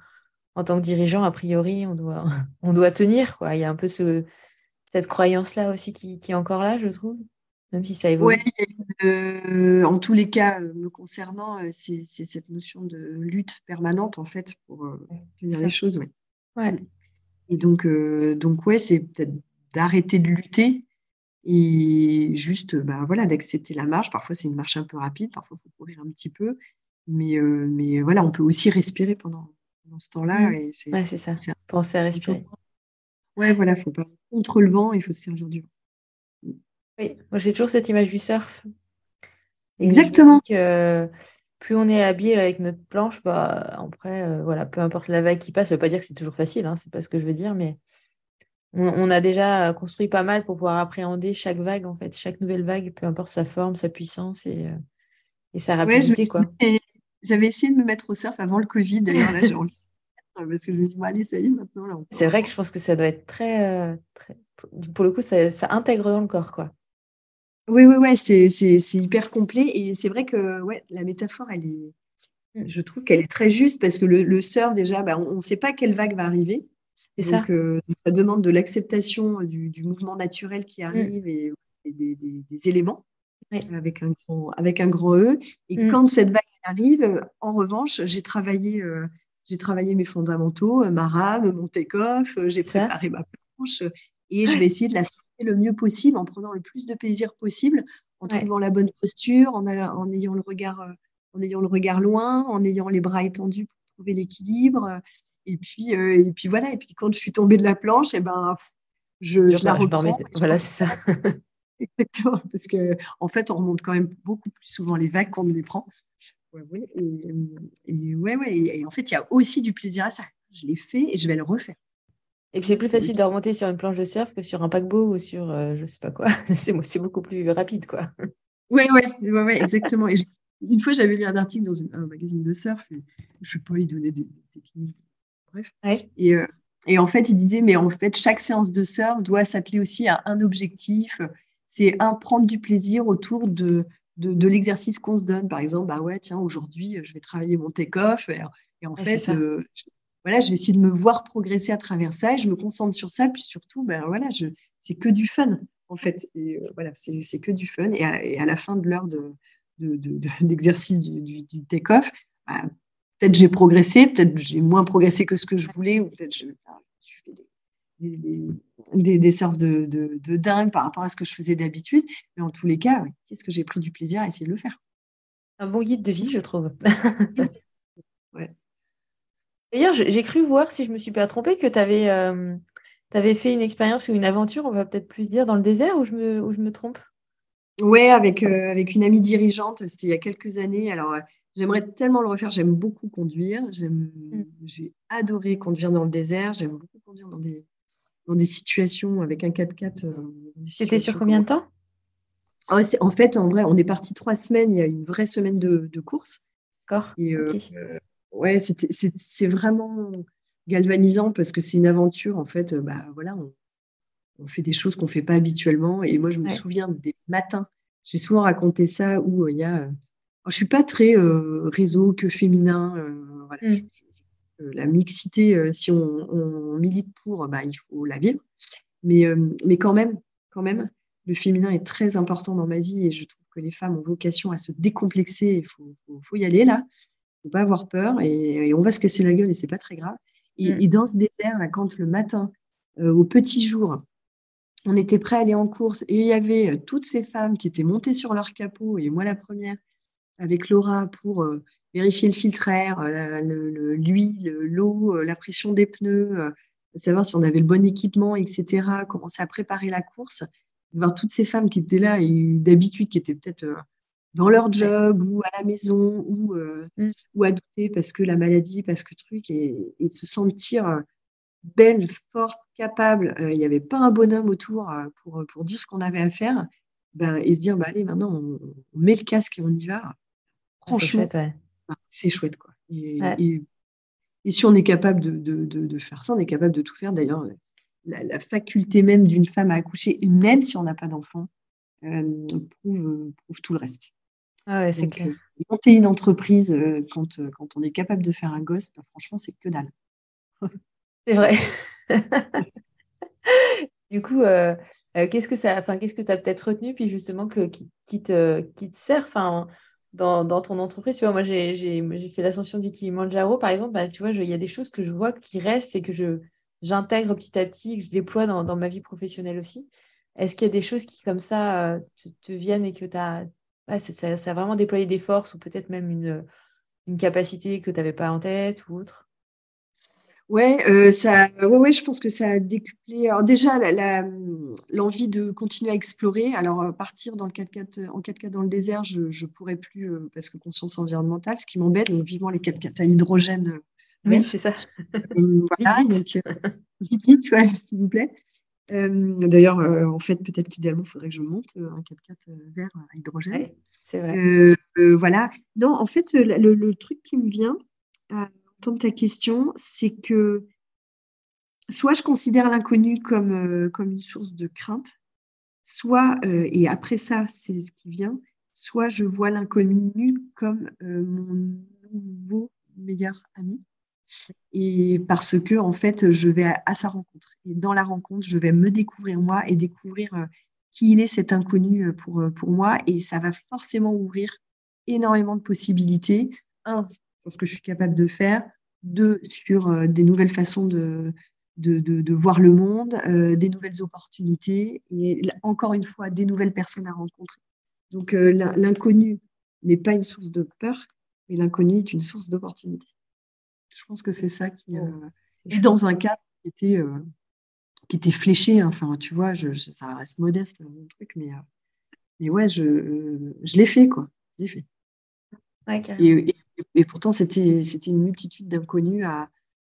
en tant que dirigeant, a priori, on doit, on doit tenir. Quoi. Il y a un peu ce, cette croyance-là aussi qui, qui, est encore là, je trouve, même si ça évolue. Oui, en tous les cas, euh, me concernant, euh, c'est cette notion de lutte permanente, en fait, pour tenir les choses. Ouais. Et donc, donc ouais, c'est peut-être d'arrêter de lutter et juste bah, voilà, d'accepter la marche. Parfois, c'est une marche un peu rapide, parfois, il faut courir un petit peu. Mais, euh, mais voilà, on peut aussi respirer pendant, ce temps-là. Mmh. Ouais, c'est ça. Penser à respirer. Ouais, voilà, il ne faut pas contre le vent, il faut se servir du vent. Oui, moi j'ai toujours cette image du surf. Exactement. plus on est habillé avec notre planche, bah, après, euh, voilà, peu importe la vague qui passe, ça ne veut pas dire que c'est toujours facile, hein, c'est pas ce que je veux dire, mais on, a déjà construit pas mal pour pouvoir appréhender chaque vague, en fait, chaque nouvelle vague, peu importe sa forme, sa puissance et, euh, et sa rapidité. quoi. J'avais essayé de me mettre au surf avant le Covid, d'ailleurs, là j'ai envie. Parce que je me dis, bon, allez, ça y est, maintenant. Là, C'est vrai que je pense que ça doit être très. Euh, très... Pour le coup, ça, intègre dans le corps, quoi. Oui, oui, ouais, c'est hyper complet. Et c'est vrai que ouais, la métaphore, elle est, mm. je trouve qu'elle est très juste parce que le, surf, déjà, bah, on ne sait pas quelle vague va arriver. Donc, ça. Euh, ça demande de l'acceptation du, mouvement naturel qui mm. arrive et, des, éléments avec, un grand, avec un grand E. Et mm. quand cette vague arrive, en revanche, j'ai travaillé, euh, j'ai travaillé mes fondamentaux, ma rame, mon take-off, j'ai préparé ma planche et je vais essayer de la le mieux possible en prenant le plus de plaisir possible, en trouvant la bonne posture, en, en, ayant le regard, euh, en ayant le regard loin, en ayant les bras étendus pour trouver l'équilibre. Et puis, euh, et puis voilà. Et puis quand je suis tombée de la planche, et eh ben, je, je, la reprends. voilà, c'est ça. Exactement, parce que en fait, on remonte quand même beaucoup plus souvent les vagues qu'on ne les prend. Ouais, ouais, et, ouais, ouais, et en fait, il y a aussi du plaisir à ça. Je l'ai fait et je vais le refaire. Et puis c'est plus facile de remonter sur une planche de surf que sur un paquebot ou sur je euh, je sais pas quoi. c'est beaucoup plus rapide, quoi. Oui, oui, ouais, ouais, exactement. Et une fois, j'avais lu un article dans un magazine de surf. je ne sais pas, il donnait des, techniques. Bref. Et, euh, et, en fait, il disait, mais en fait, chaque séance de surf doit s'atteler aussi à un objectif. C'est un prendre du plaisir autour de, de, l'exercice qu'on se donne. Par exemple, bah ouais, tiens, aujourd'hui, je vais travailler mon take-off. Et, en fait, euh, voilà, je vais essayer de me voir progresser à travers ça et je me concentre sur ça. Puis surtout, ben voilà, je, c'est que du fun en fait. Et euh, voilà, c'est, c'est que du fun. Et à, la fin de l'heure de, d'exercice du, du, take-off, ben, peut-être j'ai progressé, peut-être j'ai moins progressé que ce que je voulais, ou peut-être je, suis fait des, des, des, surfs de, de, dingue par rapport à ce que je faisais d'habitude. Mais en tous les cas, qu'est-ce que j'ai pris du plaisir à essayer de le faire? Un bon guide de vie, je trouve. ouais. D'ailleurs, j'ai cru voir, si je ne me suis pas trompée, que tu avais, euh, fait une expérience ou une aventure, on va peut-être plus dire, dans le désert, ou je me, je me trompe? Oui, avec, euh, avec une amie dirigeante, c'était il y a quelques années. Alors, euh, j'aimerais tellement le refaire. J'aime beaucoup conduire. Mm. J'ai adoré conduire dans le désert. J'aime beaucoup conduire dans des, dans des situations avec un 4x4. C'était sur combien de temps? Ah En fait, en vrai, on est parti trois semaines. Il y a une vraie semaine de, de course. D'accord ouais, c'est vraiment galvanisant parce que c'est une aventure. En fait, bah, voilà, on, fait des choses qu'on ne fait pas habituellement. Et moi, je me souviens des matins, j'ai souvent raconté ça, où euh, il y a. je ne suis pas très euh, réseau que féminin. Euh, voilà, mmh. la mixité, si on, milite pour, bah, il faut la vivre. Mais, mais quand même, quand même, le féminin est très important dans ma vie et je trouve que les femmes ont vocation à se décomplexer. Il faut, faut, y aller là faut pas avoir peur et, on va se casser la gueule et c'est pas très grave. Et, mm. dans ce désert, là, quand le matin, euh, au petit jour, on était prêt à aller en course et il y avait euh, toutes ces femmes qui étaient montées sur leur capot et moi la première avec Laura pour euh, vérifier le filtre air, l'huile, l'eau, la pression des pneus, savoir si on avait le bon équipement, etc. Commencer à préparer la course, voir toutes ces femmes qui étaient là et d'habitude qui étaient peut-être dans leur job ou à la maison ou, euh, mm. ou à douter parce que la maladie, parce que truc, et, et se sentir euh, belle, forte, capable. Euh, il n'y avait pas un bonhomme autour pour, pour dire ce qu'on avait à faire. Ben, et se dire, bah, allez, maintenant, on, met le casque et on y va. Franchement, c'est chouette. quoi. Et, et, si on est capable de, de, de, faire ça, on est capable de tout faire. D'ailleurs, la, la, faculté même d'une femme à accoucher, même si on n'a pas d'enfant, prouve, prouve tout le reste. Ah ouais, c'est clair. Euh, monter une entreprise euh, quand, euh, quand on est capable de faire un gosse, bah, franchement, c'est que dalle. c'est vrai. du coup, qu'est-ce que ça, enfin, qu'est-ce que tu as peut-être retenu, puis justement que qui, qui te, qui te sert, enfin, dans, dans, ton entreprise? Tu vois, moi, j'ai, j'ai, fait l'ascension du Kilimanjaro, par exemple. Bah, tu vois, il y a des choses que je vois qui restent et que je j'intègre petit à petit, que je déploie dans, dans ma vie professionnelle aussi. Est-ce qu'il y a des choses qui, comme ça, te, te viennent et que tu as ça, a vraiment déployé des forces ou peut-être même une, une capacité que tu n'avais pas en tête ou autre Ouais, euh, ça, ouais, ouais, je pense que ça a décuplé. Alors déjà, l'envie de continuer à explorer. Alors euh, partir dans le 4x4, en 4x4 dans le désert, je ne pourrais plus euh, parce que conscience environnementale, ce qui m'embête. Donc vivement les 4x4 à hydrogène. oui, c'est ça. voilà, vite, vite. vite, ouais, s'il vous plaît. Euh, d'ailleurs, euh, en fait, peut-être qu'idéalement, il faudrait que je monte euh, un 4x4 vert à hydrogène. c'est vrai. voilà. Non, en fait, le, truc qui me vient à entendre ta question, c'est que soit je considère l'inconnu comme, comme une source de crainte, soit, et après ça, c'est ce qui vient, soit je vois l'inconnu comme mon nouveau meilleur ami. Et parce que, en fait, je vais à, sa rencontre. Et dans la rencontre, je vais me découvrir moi et découvrir qui il est, cet inconnu pour, pour moi. Et ça va forcément ouvrir énormément de possibilités. Un, sur ce que je suis capable de faire. Deux, sur des nouvelles façons de, de, de, voir le monde, des nouvelles opportunités et encore une fois, des nouvelles personnes à rencontrer. Donc, l'inconnu n'est pas une source de peur, mais l'inconnu est une source d'opportunité. Je pense que c'est ça qui est dans un cadre qui était, qui était fléché. Hein. Enfin, tu vois, je, ça reste modeste mon truc, mais, mais ouais, je, je l'ai fait, quoi. Je l'ai fait. et, et, pourtant, c'était une multitude d'inconnus à,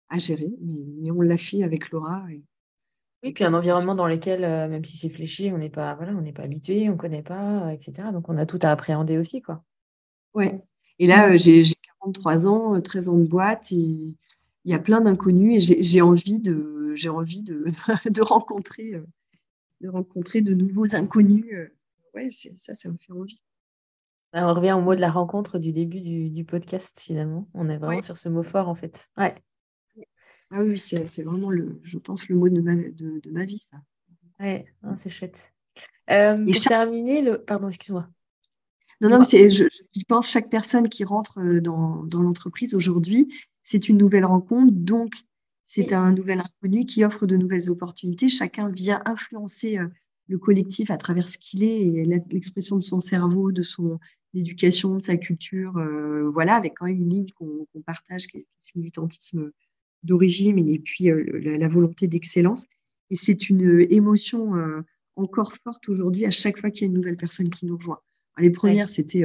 à, gérer, mais, on l'a fait avec Laura. Oui, puis un environnement dans lequel, même si c'est fléché, on n'est pas, voilà, on n'est pas habitué, on ne connaît pas, etc. Donc, on a tout à appréhender aussi, quoi. Ouais. Et là, j'ai 43 ans, 13 ans de boîte, et il y a plein d'inconnus, et j'ai envie de, envie de, de rencontrer, de rencontrer de nouveaux inconnus. Ouais, ça, ça me fait envie. on revient au mot de la rencontre du début du, du podcast, finalement. On est vraiment sur ce mot fort, en fait. Ouais. Ah oui, c'est vraiment, le, je pense, le mot de ma, de, de ma vie, ça. Ouais, c'est chouette. Euh, pour terminer, le... pardon, excuse-moi. Non, non, mais je, je pense, chaque personne qui rentre euh, dans, dans l'entreprise aujourd'hui, c'est une nouvelle rencontre, donc c'est un nouvel inconnu qui offre de nouvelles opportunités. Chacun vient influencer euh, le collectif à travers ce qu'il est et l'expression de son cerveau, de son éducation, de sa culture, voilà, avec quand même une ligne qu'on partage, qui est ce militantisme d'origine et puis euh, la, volonté d'excellence. Et c'est une euh, émotion euh, encore forte aujourd'hui à chaque fois qu'il y a une nouvelle personne qui nous rejoint. Les premières, c'était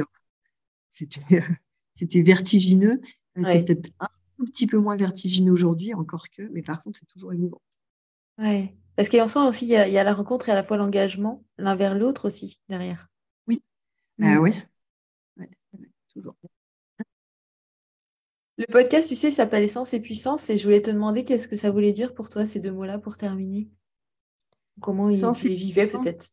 c'était vertigineux. C'est peut-être un tout petit peu moins vertigineux aujourd'hui, encore que, mais par contre, c'est toujours émouvant. Ouais. Parce qu'en soi aussi, il y, a, la rencontre et à la fois l'engagement, l'un vers l'autre aussi, derrière. Oui. Ah, oui. Ouais, toujours. Le podcast, tu sais, s'appelle Essence et Puissance et je voulais te demander qu'est-ce que ça voulait dire pour toi, ces deux mots-là, pour terminer? Comment ils, les vivaient peut-être?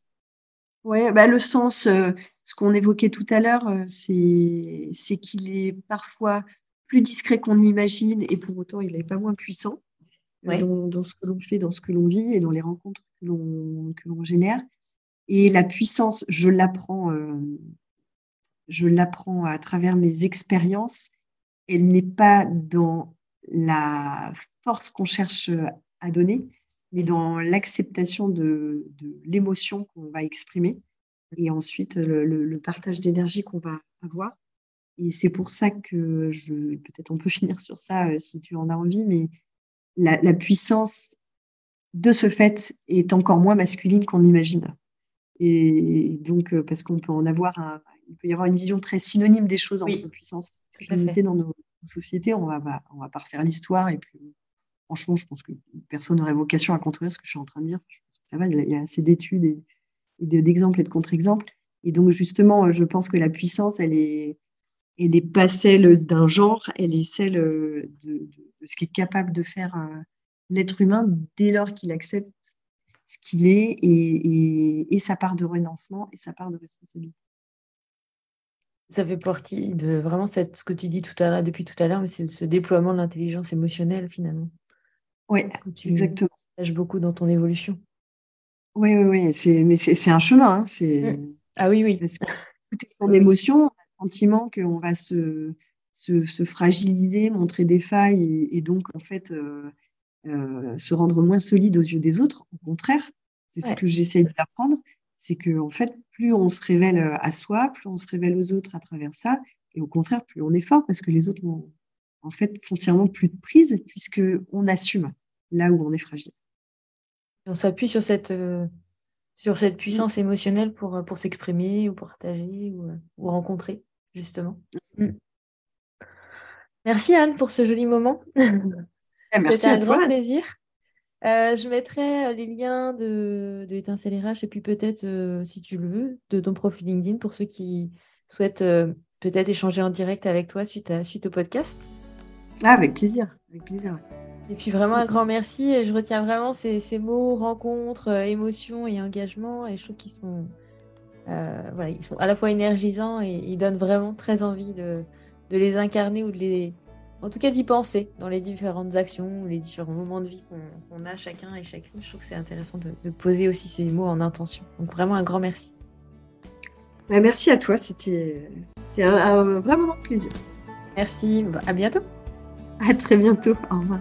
Oui, bah, le sens, euh, ce qu'on évoquait tout à l'heure, euh, c'est qu'il est parfois plus discret qu'on l'imagine et pour autant, il n'est pas moins puissant euh, dans, ce que l'on fait, dans ce que l'on vit et dans les rencontres que l'on génère. Et la puissance, je l'apprends je l'apprends à travers mes expériences. Elle n'est pas dans la force qu'on cherche à donner, mais dans l'acceptation de, l'émotion qu'on va exprimer et ensuite le, partage d'énergie qu'on va avoir. Et c'est pour ça que je, peut-être on peut finir sur ça euh, si tu en as envie, mais la, la puissance de ce fait est encore moins masculine qu'on imagine. Et donc, euh, parce qu'on peut en avoir un, il peut y avoir une vision très synonyme des choses entre puissance et masculinité dans nos, sociétés. On va, va, on va pas refaire l'histoire. Et puis, franchement, je pense que personne n'aurait vocation à contredire ce que je suis en train de dire. Je pense que ça va, il y a assez d'études et, d'exemples et de contre-exemples. Et donc, justement, je pense que la puissance, elle est, elle est pas celle d'un genre, elle est celle de, de, ce qui est capable de faire euh, l'être humain dès lors qu'il accepte ce qu'il est et, et, sa part de renoncement et sa part de responsabilité ça fait partie de vraiment cette, ce que tu dis tout à l'heure, depuis tout à l'heure, mais c'est ce déploiement de l'intelligence émotionnelle finalement. Oui, exactement. Tu beaucoup dans ton évolution. Oui, oui, oui. C'est, mais c'est, un chemin. Hein, c'est... Mm. Ah oui, oui. Parce que tout est son émotion, on a le sentiment qu'on va se, se, fragiliser, montrer des failles et, donc en fait euh, euh, se rendre moins solide aux yeux des autres. Au contraire, c'est ce que j'essaie d'apprendre c'est que en fait, plus on se révèle euh, à soi, plus on se révèle aux autres à travers ça, et au contraire, plus on est fort parce que les autres ont en fait foncièrement plus de prise puisque on assume là où on est fragile. On s'appuie sur cette euh, sur cette puissance émotionnelle pour, euh, pour s'exprimer ou partager ou, rencontrer justement. Mm. Merci Anne pour ce joli moment. Eh, merci à un toi. grand plaisir. Euh, je mettrai euh, les liens de, de Étincelle RH et puis peut-être, euh, si tu le veux, de ton profil LinkedIn pour ceux qui souhaitent peut-être échanger en direct avec toi suite, à, suite au podcast. Ah, avec plaisir. Avec plaisir. Et puis vraiment un grand merci. Et je retiens vraiment ces, ces mots, rencontres, euh, émotions et engagement. Et je trouve qu'ils sont, euh, voilà, ils sont à la fois énergisants et ils donnent vraiment très envie de, de les incarner ou de les, en tout cas d'y penser dans les différentes actions, les différents moments de vie qu'on a chacun et chacune. Je trouve que c'est intéressant de, de, poser aussi ces mots en intention. Donc vraiment un grand merci. Bah, merci à toi, c'était un, vraiment un plaisir. Merci, à bientôt. À très bientôt, au revoir.